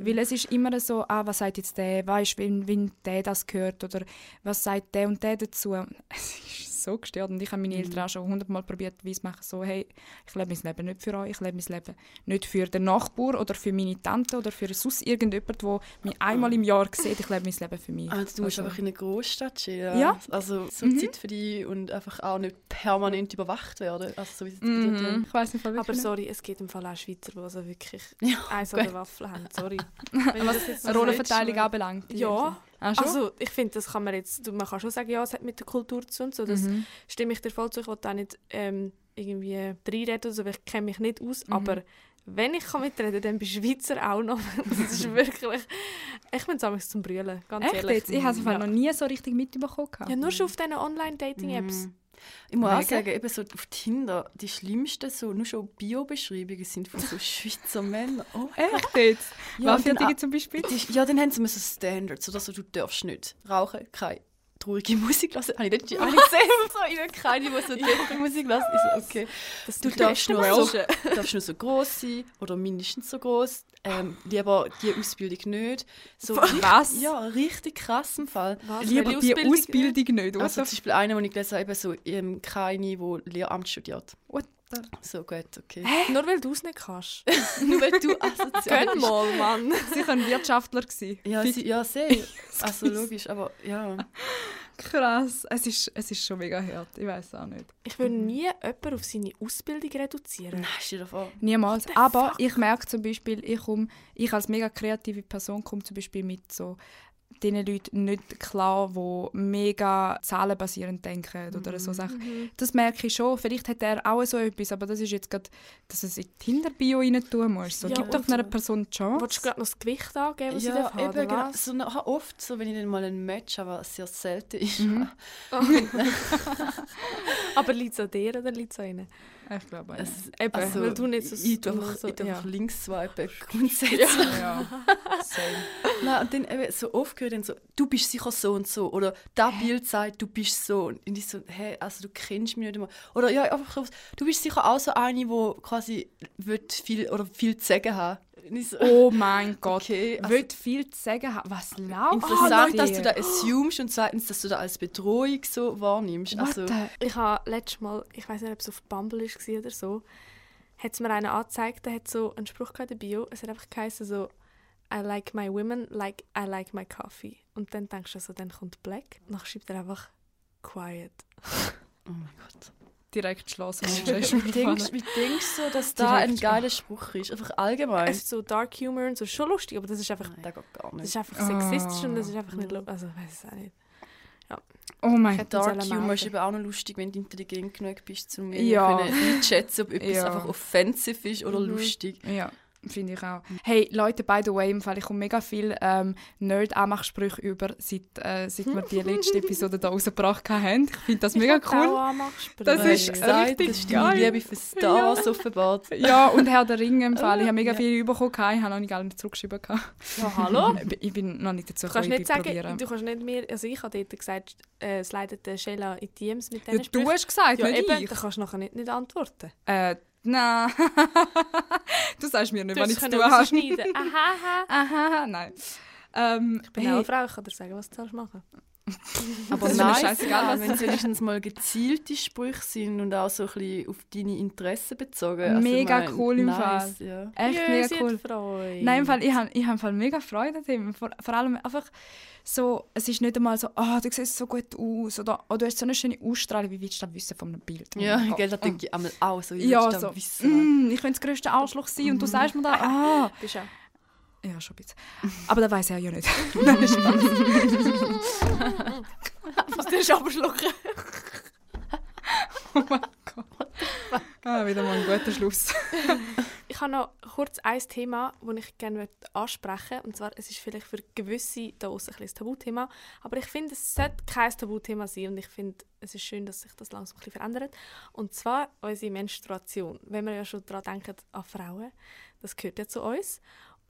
Speaker 3: Weil es ist immer so, ah, was sagt jetzt der, weißt du, wenn, wenn der das gehört oder was sagt der und der dazu. Es ist so gestört und ich habe meine Eltern auch schon hundertmal probiert, wie machen, so, hey, ich lebe mein Leben nicht für euch, ich lebe mein Leben nicht für den Nachbar oder für meine Tante oder für sonst irgendjemand, der mich einmal im Jahr sieht, ich lebe mein Leben für mich.
Speaker 1: Also, du musst
Speaker 3: Also-
Speaker 1: einfach in einer Großstadt chillen.
Speaker 3: Ja.
Speaker 1: Also so
Speaker 3: Mhm.
Speaker 1: Zeit für dich und einfach auch nicht permanent überwacht werden. Also so wie es
Speaker 3: Mhm. Ich weiß nicht,
Speaker 2: Aber sorry, es gibt im Fall auch Schweizer, die also wirklich
Speaker 1: Ja,
Speaker 2: Eis an
Speaker 3: gut.
Speaker 2: der Waffel haben. Sorry. Wenn
Speaker 3: Was
Speaker 2: jetzt
Speaker 3: eine Rollenverteilung anbelangt.
Speaker 2: Ja,
Speaker 3: Schon?
Speaker 2: also ich finde, das kann man jetzt, du- man kann schon sagen, ja, es hat mit der Kultur zu tun. und So, das
Speaker 3: Mhm.
Speaker 2: stimme ich dir voll zu. Ich will da nicht ähm, irgendwie reinreden oder so, weil ich kenne mich nicht aus.
Speaker 3: Mhm.
Speaker 2: Aber wenn ich kann mitreden kann, dann bei Schweizer auch noch. Das ist wirklich... Ich bin es zum Brüllen, ganz
Speaker 3: Echt
Speaker 2: ehrlich.
Speaker 3: jetzt? Ich habe es
Speaker 2: ja.
Speaker 3: noch nie so richtig mitbekommen.
Speaker 2: Ja, nur schon auf diesen Online-Dating-Apps.
Speaker 1: Mhm. Ich muss auch sagen, eben so auf Tinder, die schlimmsten so, nur schon Bio-Beschreibungen sind von so Schweizer Männern. Oh.
Speaker 3: Echt jetzt?
Speaker 1: Ja,
Speaker 3: Was für Dinge zum Beispiel?
Speaker 1: Die, ja, dann haben sie so Standards, oder so, du darfst nicht rauchen, keine traurige Musik hören. Habe ich letztens eine gesehen, so ihnen keine, die so tiefe Musik hören. Ich so, okay.
Speaker 2: Das
Speaker 1: Du darfst nur, so, darfst nur so groß sein oder mindestens so groß. Ähm, lieber die Ausbildung nicht. So,
Speaker 3: Was?
Speaker 1: Ja, richtig krass im Fall.
Speaker 2: Was?
Speaker 3: Lieber die Ausbildung nicht. What
Speaker 1: Also
Speaker 3: the
Speaker 1: zum Beispiel eine, die ich gelesen habe, eben so, ähm, keine, die Lehramt studiert.
Speaker 3: What the-
Speaker 1: So gut, okay.
Speaker 2: Nur weil du es nicht kannst.
Speaker 1: Nur weil du
Speaker 2: Gönn
Speaker 1: bist.
Speaker 2: mal, Mann.
Speaker 3: Sie waren Wirtschaftler. Gewesen.
Speaker 1: Ja, sie, ja, sehr. Also logisch, aber ja.
Speaker 3: Krass. Es ist, es ist schon mega hart. Ich weiß auch nicht.
Speaker 2: Ich würde nie jemanden auf seine Ausbildung reduzieren.
Speaker 1: Nein, stell dir vor.
Speaker 3: Niemals. Aber ich merke zum Beispiel, ich, komm, ich als mega kreative Person komme zum Beispiel mit so diesen Leuten nicht klar, die mega zahlenbasierend denken oder so Sachen.
Speaker 2: Mhm.
Speaker 3: Das merke ich schon. Vielleicht hat er auch so etwas, aber das ist jetzt gerade, dass er es in die Tinder-Bio rein tun muss. So,
Speaker 2: Ja,
Speaker 3: gib doch einer
Speaker 2: so.
Speaker 3: Person die Chance.
Speaker 2: Willst du gerade noch das Gewicht angeben, was sie
Speaker 1: Ja,
Speaker 2: darf haben,
Speaker 1: eben,
Speaker 2: oder
Speaker 1: genau. So, na- oft, so, wenn ich dann mal ein Match habe, was sehr selten ist.
Speaker 3: Mhm.
Speaker 2: Aber liegt es an dir oder liegt es an ihnen?
Speaker 3: Ich glaube
Speaker 1: Es,
Speaker 2: Eben,
Speaker 1: also,
Speaker 2: weil du nicht so...
Speaker 1: ich tue
Speaker 2: du
Speaker 1: einfach,
Speaker 2: so
Speaker 1: ich tue
Speaker 2: ja.
Speaker 1: einfach links swipen, grundsätzlich.
Speaker 3: Ja. Same.
Speaker 1: Nein, und dann eben so oft ich dann so, du bist sicher so und so. Oder das Bild sagt, du bist so. Und ich so, hä, also du kennst mich nicht einmal. Oder ja, einfach, du bist sicher auch so eine, die quasi will viel oder viel zu sagen haben. So,
Speaker 3: Oh mein Gott.
Speaker 1: Okay, also-
Speaker 3: Will viel zu sagen haben. Was läuft
Speaker 1: Interessant,
Speaker 3: an
Speaker 1: dass du das assumest und zweitens, dass du das als Bedrohung so wahrnimmst.
Speaker 3: What
Speaker 1: Also,
Speaker 3: the-
Speaker 2: Ich habe letztes Mal, ich weiß nicht, ob es auf Bumble war oder so, hat es mir einer angezeigt, der hat so einen Spruch gehabt in der Bio. Es hat einfach geheißen so, I like my women like I like my coffee. Und dann denkst du so, dann kommt Black. Und dann schreibt er einfach quiet.
Speaker 1: oh mein Gott.
Speaker 3: Direkt schlossen.
Speaker 1: Wie denkst, wie denkst du, dass da ein
Speaker 3: Direkt
Speaker 1: geiler Spruch ist? Einfach allgemein.
Speaker 2: Es ist so Dark Humor und so, schon lustig, aber das ist einfach,
Speaker 1: Nein, das geht gar
Speaker 2: das
Speaker 1: nicht.
Speaker 2: ist einfach sexistisch und das ist einfach nicht lustig. Also, ich weiß es auch nicht.
Speaker 3: Oh mein Gott.
Speaker 1: Dark Humor ist eben auch noch lustig, wenn du intelligent genug bist, um
Speaker 3: Ja.
Speaker 1: ja. einschätzen, ob etwas
Speaker 3: Ja.
Speaker 1: einfach offensiv ist oder
Speaker 2: Mhm.
Speaker 1: lustig.
Speaker 3: Ja, finde ich auch. Hey, Leute, by the way, im Fall, ich komme mega viel ähm, Nerd-Anmachsprüche über, seit, äh, seit wir die letzte Episode hier rausgebracht haben. Ich finde das mega
Speaker 2: Ich will
Speaker 3: cool. Das
Speaker 1: Du
Speaker 3: ist
Speaker 1: gesagt,
Speaker 3: richtig
Speaker 1: das ist
Speaker 3: geil.
Speaker 1: Liebe für Stars offenbart.
Speaker 3: Ja, und Herr der Ringe im Fall. Ich habe mega
Speaker 1: Ja.
Speaker 3: viel bekommen, ich habe noch nicht alle zurückgeschrieben.
Speaker 2: Ja, hallo?
Speaker 3: Ich bin- noch nicht dazu
Speaker 2: Du
Speaker 3: gekommen,
Speaker 2: nicht
Speaker 3: ich
Speaker 2: sagen,
Speaker 3: probieren.
Speaker 2: du kannst nicht mehr, also ich habe dort gesagt, äh, es leidet Sheila in die DMs mit
Speaker 3: Ja,
Speaker 2: diesen
Speaker 3: du
Speaker 2: Sprüchen.
Speaker 3: hast gesagt,
Speaker 2: Ja,
Speaker 3: nicht
Speaker 2: eben,
Speaker 3: ich.
Speaker 2: dann kannst du nachher nicht, nicht antworten.
Speaker 3: Äh, nein. du sagst mir nicht,
Speaker 2: hast
Speaker 3: ich
Speaker 2: es
Speaker 3: es tun habe.
Speaker 2: rausschneiden. Aha, aha.
Speaker 3: Aha, nein. Ähm,
Speaker 2: Ich bin auch eine Frau, ich kann dir sagen, was du sollst machen
Speaker 1: Aber
Speaker 3: Das
Speaker 1: nice,
Speaker 3: scheißegal,
Speaker 1: ja, wenn es wenigstens mal gezielte Sprüche sind und auch so ein bisschen auf deine Interessen bezogen. Also,
Speaker 3: Mega
Speaker 1: ich meine,
Speaker 3: cool im
Speaker 1: nice, Ja.
Speaker 3: Echt
Speaker 2: Jö,
Speaker 3: mega cool.
Speaker 2: Freude.
Speaker 3: Nein, im Fall, ich habe ich hab Fall mega Freude an dem. Vor, vor allem einfach so, es ist nicht einmal so, ah, du siehst so gut aus oder oh, du hast so eine schöne Ausstrahlung, wie willst du das wissen von einem Bild? Oh
Speaker 1: Ja,
Speaker 3: mein Gott.
Speaker 1: gell, das denke ich einmal auch so. Wie
Speaker 3: Ja,
Speaker 1: willst du das
Speaker 3: so,
Speaker 1: wissen?
Speaker 3: Mm, ich könnte das grösste Arschloch sein und du sagst mir da, ah.
Speaker 2: Bist.
Speaker 3: Ja, schon ein bisschen. Aber das weiß er ja nicht. Nein, Spaß.
Speaker 2: Was du hast aber schlucken.
Speaker 3: Oh mein Gott. Ah, wieder mal ein guter Schluss.
Speaker 2: Ich habe noch kurz ein Thema, das ich gerne ansprechen möchte. Und zwar, es ist vielleicht für gewisse da draussen ein Tabuthema, aber ich finde, es sollte kein Tabuthema sein und ich finde, es ist schön, dass sich das langsam ein bisschen verändert. Und zwar unsere Menstruation. Wenn wir ja schon daran denken, an Frauen, das gehört ja zu uns.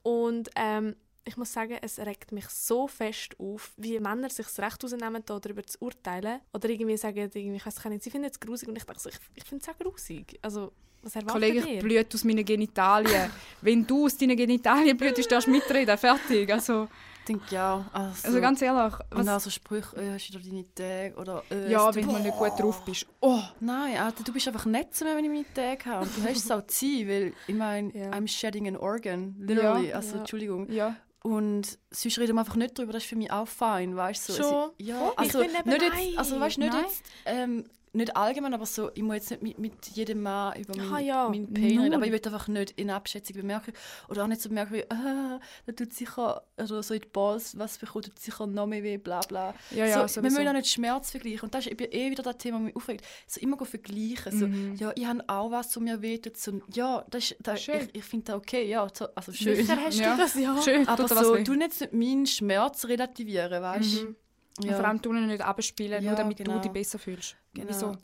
Speaker 2: Und ähm, ich muss sagen, es regt mich so fest auf, wie Männer sich das Recht rausnehmen, da darüber zu urteilen. Oder irgendwie sagen, irgendwie, ich weiß nicht, sie finden es grusig und ich denke so, ich, ich finde es auch grusig. Also, was erwartet
Speaker 3: Kollege, ich blüht aus meinen Genitalien. Wenn du aus deinen Genitalien blühtest, darfst du mitreden. Fertig. Also,
Speaker 1: denke, ja. Also,
Speaker 3: also ganz ehrlich.
Speaker 1: und
Speaker 3: Was,
Speaker 1: auch so Sprüche, äh, hast du wieder deine Tage oder äh,
Speaker 3: ja, wenn du nicht gut drauf bist. Oh,
Speaker 1: Nein, Alter, du bist einfach nett zu mir, wenn ich meine Tage habe. Und du hast es auch zu sein, weil ich meine,
Speaker 2: Ja.
Speaker 1: I'm shedding an organ, literally.
Speaker 3: Ja.
Speaker 1: Also,
Speaker 2: Ja.
Speaker 1: Entschuldigung.
Speaker 3: ja.
Speaker 1: Und sonst reden wir einfach nicht drüber, das ist für mich auch fein, weißt du? So, es- ja,
Speaker 2: Ich
Speaker 1: also
Speaker 2: bin eben
Speaker 1: nicht
Speaker 2: nein.
Speaker 1: jetzt, also weißt du, nicht
Speaker 3: Nein.
Speaker 1: jetzt, ähm, nicht allgemein, aber so, ich muss jetzt nicht mit, mit jedem Mann über
Speaker 2: Ah,
Speaker 1: meinen
Speaker 2: ja.
Speaker 1: mein Pain reden, aber ich will einfach nicht in Abschätzung bemerken oder auch nicht so bemerken wie, ah, da tut sicher, oder so in die Balls, was bekommt, tut sicher noch mehr weh, bla bla.
Speaker 3: Ja, ja,
Speaker 1: so, wir müssen auch nicht Schmerz vergleichen und das ist eben eh wieder das Thema, das mich aufregt. So immer vergleichen, so,
Speaker 3: Mhm.
Speaker 1: ja, ich habe auch was, was mir wehtut, so, ja, das, ist- das,
Speaker 3: Schön.
Speaker 1: ich, ich finde das okay, ja, so, also schön.
Speaker 2: Sicher hast
Speaker 3: Ja.
Speaker 2: du das, ja.
Speaker 3: Schön,
Speaker 1: Aber
Speaker 3: tut
Speaker 1: so,
Speaker 3: weh.
Speaker 1: du nicht meinen Schmerz relativieren, weißt du?
Speaker 2: Mhm.
Speaker 3: Und Vor allem ihn nicht abspielen, nur
Speaker 1: Ja,
Speaker 3: damit
Speaker 1: genau.
Speaker 3: du dich besser fühlst.
Speaker 1: Genau.
Speaker 3: Wieso?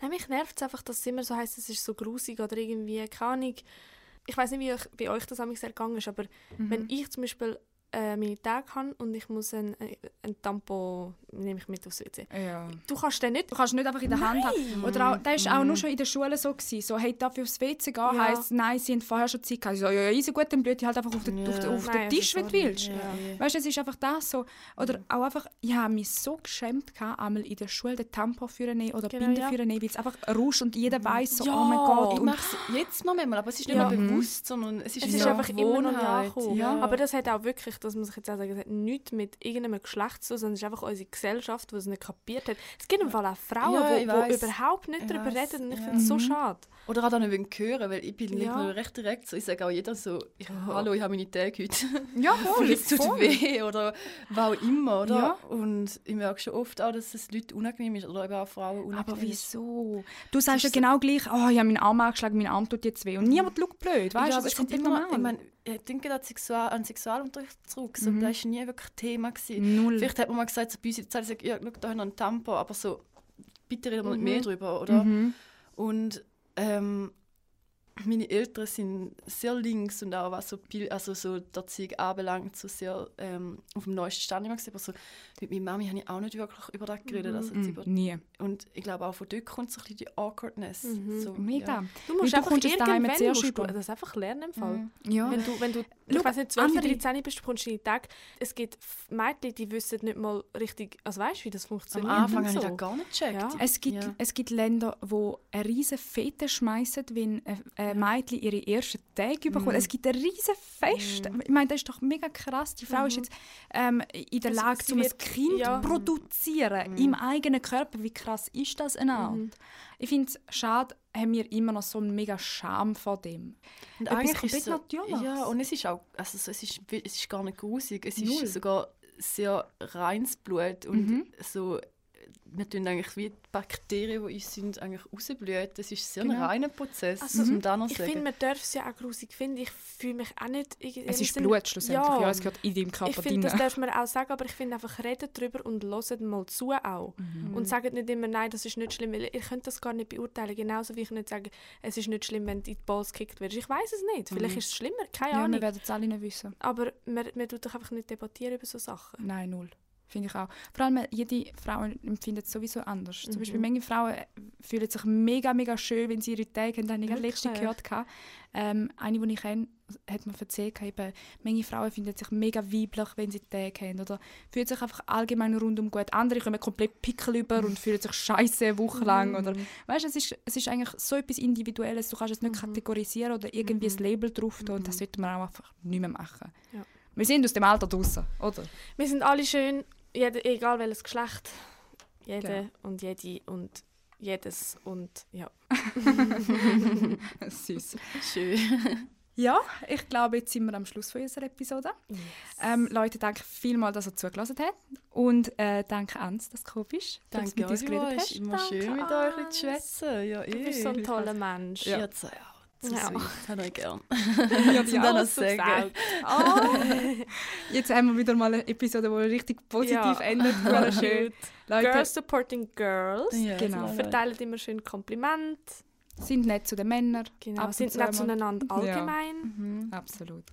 Speaker 2: Nein, mich nervt es einfach, dass es immer so heisst, es ist so grusig oder irgendwie, keine Ahnung. Ich weiß nicht, wie euch, bei euch das amigs ergangen ist, aber
Speaker 3: Mhm.
Speaker 2: wenn ich zum Beispiel äh, meine Tage habe und ich muss ein, ein Tampon, nehme ich mit aufs WC.
Speaker 3: Ja.
Speaker 2: Du kannst den nicht...
Speaker 3: Du kannst nicht einfach in der Hand haben. Oder auch, das war auch nur schon in der Schule so. Gewesen. So, hey, darf ich aufs WC gehen?
Speaker 2: Ja.
Speaker 3: Heisst, nein, sie haben vorher schon Zeit gehabt. Ich so, ja, ja, easy, gut, dann blüht ich halt einfach auf den,
Speaker 1: Ja.
Speaker 3: auf den, auf den
Speaker 2: Nein,
Speaker 3: Tisch,
Speaker 2: also
Speaker 3: wenn du willst.
Speaker 1: Ja.
Speaker 3: Weißt du, es ist einfach das so. Oder auch einfach, ich habe mich so geschämt, gehabt, einmal in der Schule den Tampon für nehmen oder
Speaker 2: Genau,
Speaker 3: Binde
Speaker 2: ja.
Speaker 3: für nehmen, weil es einfach rauscht und jeder weiß so,
Speaker 2: Ja,
Speaker 3: oh mein Gott.
Speaker 1: Ich
Speaker 3: Und
Speaker 1: mache es jetzt noch manchmal, aber es ist nicht
Speaker 2: Ja.
Speaker 1: mehr bewusst, sondern es ist,
Speaker 2: Es ist einfach immer noch angekommen.
Speaker 1: Ja.
Speaker 2: Aber das hat auch wirklich, das muss ich jetzt auch sagen, das hat nichts mit irgendeinem Geschlecht zu tun, sondern es ist einfach unsere Gesellschaft, die es nicht kapiert hat. Es gibt im Fall auch Frauen,
Speaker 1: Ja,
Speaker 2: die überhaupt nicht
Speaker 1: Ich
Speaker 2: darüber
Speaker 1: weiss,
Speaker 2: reden und ich
Speaker 1: ja.
Speaker 2: finde es so
Speaker 3: Mhm.
Speaker 2: schade.
Speaker 1: Oder auch dann nicht hören, weil ich bin
Speaker 2: Ja.
Speaker 1: ja. recht direkt so. Ich sage auch jeder so, ich, hallo, ich habe meine Tage heute.
Speaker 3: ja, voll,
Speaker 1: es tut
Speaker 3: voll.
Speaker 1: weh oder was auch immer, oder?
Speaker 3: Ja.
Speaker 1: Und ich merke schon oft auch, dass es Leuten unangenehm ist oder eben auch Frauen unangenehm
Speaker 3: Aber wieso? Du sagst ja genau gleich, oh, ich habe meinen Arm angeschlagen, mein Arm tut jetzt weh. Und niemand schaut blöd, weißt
Speaker 1: ja,
Speaker 3: du?
Speaker 1: aber
Speaker 3: Das
Speaker 1: es
Speaker 3: ist
Speaker 1: kommt
Speaker 3: komplett
Speaker 1: immer,
Speaker 3: normal.
Speaker 1: ich, ich denke an, Sexual, an Sexualunterricht zurück. So,
Speaker 3: Mhm.
Speaker 1: Das war nie wirklich Thema. Gewesen.
Speaker 3: Null.
Speaker 1: Vielleicht hat man mal gesagt, so bei uns in der Zeit, ja, schau, da haben wir einen Tampon, aber so, bitte reden wir
Speaker 2: Mhm.
Speaker 1: nicht mehr drüber, oder?
Speaker 3: Mhm.
Speaker 1: Und ähm, meine Eltern sind sehr links und auch was so, also so die Erziehung anbelangt, so sehr ähm, auf dem neuesten Stand immer gewesen. Aber so, mit meiner Mami habe ich auch nicht wirklich über das geredet. Also jetzt
Speaker 3: Mhm.
Speaker 1: über,
Speaker 3: Nie.
Speaker 1: und ich glaube auch von dort kommt so ein bisschen die Awkwardness.
Speaker 2: Mhm.
Speaker 1: So,
Speaker 3: Mega.
Speaker 1: Ja.
Speaker 2: Du musst
Speaker 3: Weil du
Speaker 2: einfach
Speaker 3: kommst daheim
Speaker 2: irgendwann musst du das einfach lernen im Fall.
Speaker 1: Mhm.
Speaker 3: Ja.
Speaker 2: Wenn du, wenn du ich weiß nicht, 12,
Speaker 3: andere-
Speaker 2: 13 bist, du bekommst deine Tage. Es gibt Mädchen, die wissen nicht mal richtig, also weißt du, wie das
Speaker 1: Am
Speaker 2: funktioniert.
Speaker 1: Anfang
Speaker 2: und
Speaker 1: habe ich das gar nicht gecheckt.
Speaker 2: Ja.
Speaker 3: Es gibt,
Speaker 1: Ja.
Speaker 3: es gibt Länder, wo eine riesen Fete schmeißen, wenn ein ein Mädchen ihre ersten Tage bekommt. Es gibt ein riesen Fest. Ich meine, das ist doch mega krass. Die Frau ist jetzt ähm, in der
Speaker 2: Es-
Speaker 3: Lage,
Speaker 2: sie
Speaker 3: um ein Kind
Speaker 2: ja.
Speaker 3: zu produzieren im eigenen Körper. Wie krass ist das einander? Ich finde es schade, haben wir immer noch so einen mega Scham vor dem.
Speaker 1: Und
Speaker 3: Etwas
Speaker 1: eigentlich ist so,
Speaker 3: Natürliches.
Speaker 1: Ja, und es ist auch, also so, es, ist, es ist gar nicht grusig. Es
Speaker 3: Null.
Speaker 1: ist sogar sehr reines Blut und
Speaker 3: Mhm.
Speaker 1: so, wir tun eigentlich wie die Bakterien, die uns sind, eigentlich rausblühen. Das ist sehr ein
Speaker 3: Genau.
Speaker 1: reiner Prozess,
Speaker 2: Also,
Speaker 1: um da noch
Speaker 2: Ich finde, man darf es ja auch grusig finden. Ich fühle mich auch nicht...
Speaker 3: Es ist
Speaker 2: Sinne-
Speaker 3: Blut schlussendlich. Ja.
Speaker 2: Ja.
Speaker 3: es gehört in deinem
Speaker 2: Ich
Speaker 3: Körper
Speaker 2: finde, das darf man auch sagen, aber ich finde einfach, redet darüber und hört mal zu auch.
Speaker 3: Mhm.
Speaker 2: Und sagt nicht immer, nein, das ist nicht schlimm, weil ihr könnt das gar nicht beurteilen. Genauso wie ich nicht sage, es ist nicht schlimm, wenn du in die Balls gekickt wirst. Ich weiß es nicht. Vielleicht ist es schlimmer, keine
Speaker 3: Ja, wir
Speaker 2: Ahnung.
Speaker 3: werden es alle nicht wissen.
Speaker 2: Aber man, man tut doch einfach nicht debattieren über so Sachen.
Speaker 3: Nein, null. Finde ich auch. Vor allem, jede Frau empfindet es sowieso anders. Zum
Speaker 2: Mhm.
Speaker 3: Beispiel, manche Frauen äh, fühlen sich mega, mega schön, wenn sie ihre Tage haben. Das habe ich letztens gehört. Ähm, eine, die ich kenne, hat mir erzählt, eben, manche Frauen finden sich mega weiblich, wenn sie Tage haben. Oder fühlen sich einfach allgemein rundum gut. Andere kommen komplett Pickel über und fühlen sich scheiße eine Woche lang. Oder, weißt, es, ist, es ist eigentlich so etwas Individuelles. Du kannst es nicht kategorisieren oder irgendwie ein Label drauf tun. Und das sollte man auch einfach nicht mehr machen.
Speaker 2: Ja.
Speaker 3: Wir sind aus dem Alter draußen, oder?
Speaker 2: Wir sind alle schön, jeder, egal welches Geschlecht. Jede
Speaker 3: Genau.
Speaker 2: und jede und jedes und ja.
Speaker 3: Süß.
Speaker 1: Schön.
Speaker 3: Ja, ich glaube, jetzt sind wir am Schluss von unserer Episode. Ähm, Leute, danke vielmals, dass ihr zugelassen habt. Und äh, danke Ans, dass du gekommen bist. dass du
Speaker 1: Danke
Speaker 3: mit uns geredet
Speaker 1: es
Speaker 3: hast.
Speaker 1: ist immer
Speaker 2: Danke,
Speaker 1: schön mit euch ein bisschen zu schwätzen. Ja,
Speaker 2: Du bist so ein toller Mensch.
Speaker 1: Ja. Ihr
Speaker 2: Ja.
Speaker 1: sweet. Das habe ich gern.
Speaker 3: Ja,
Speaker 1: Zum dann noch sagen.
Speaker 3: Oh. Jetzt haben wir wieder mal eine Episode, die richtig positiv
Speaker 2: Ja.
Speaker 3: endet. Voll schön. Leute,
Speaker 2: Girls supporting girls.
Speaker 1: Ja,
Speaker 3: Genau.
Speaker 1: so
Speaker 2: Verteilen immer schön Kompliment.
Speaker 3: sind nett zu den Männern.
Speaker 2: Genau. Sind nett zueinander
Speaker 3: Ja.
Speaker 2: allgemein.
Speaker 1: Mhm.
Speaker 3: Absolut.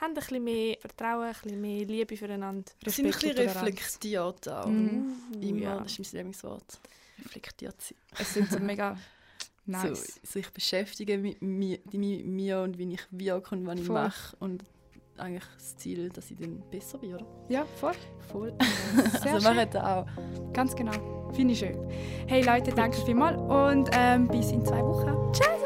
Speaker 2: haben ein bisschen mehr Vertrauen, ein bisschen mehr Liebe füreinander.
Speaker 1: Wir sind ein bisschen
Speaker 2: Respekt
Speaker 1: reflektiert auch.
Speaker 3: Mhm.
Speaker 1: Immer,
Speaker 2: ja.
Speaker 1: das ist mein Lieblingswort. Reflektiert sein.
Speaker 3: Es sind so mega nice.
Speaker 1: So, sich beschäftigen mit mir, mit mir und wie ich wirke und was ich mache. Und eigentlich das Ziel, dass ich dann besser werde.
Speaker 3: Ja, voll.
Speaker 1: Voll.
Speaker 3: Sehr
Speaker 1: also man
Speaker 3: schön.
Speaker 1: hat auch
Speaker 3: Ganz genau. Finde ich schön. Hey Leute, danke vielmals und ähm, bis in zwei Wochen. Ciao!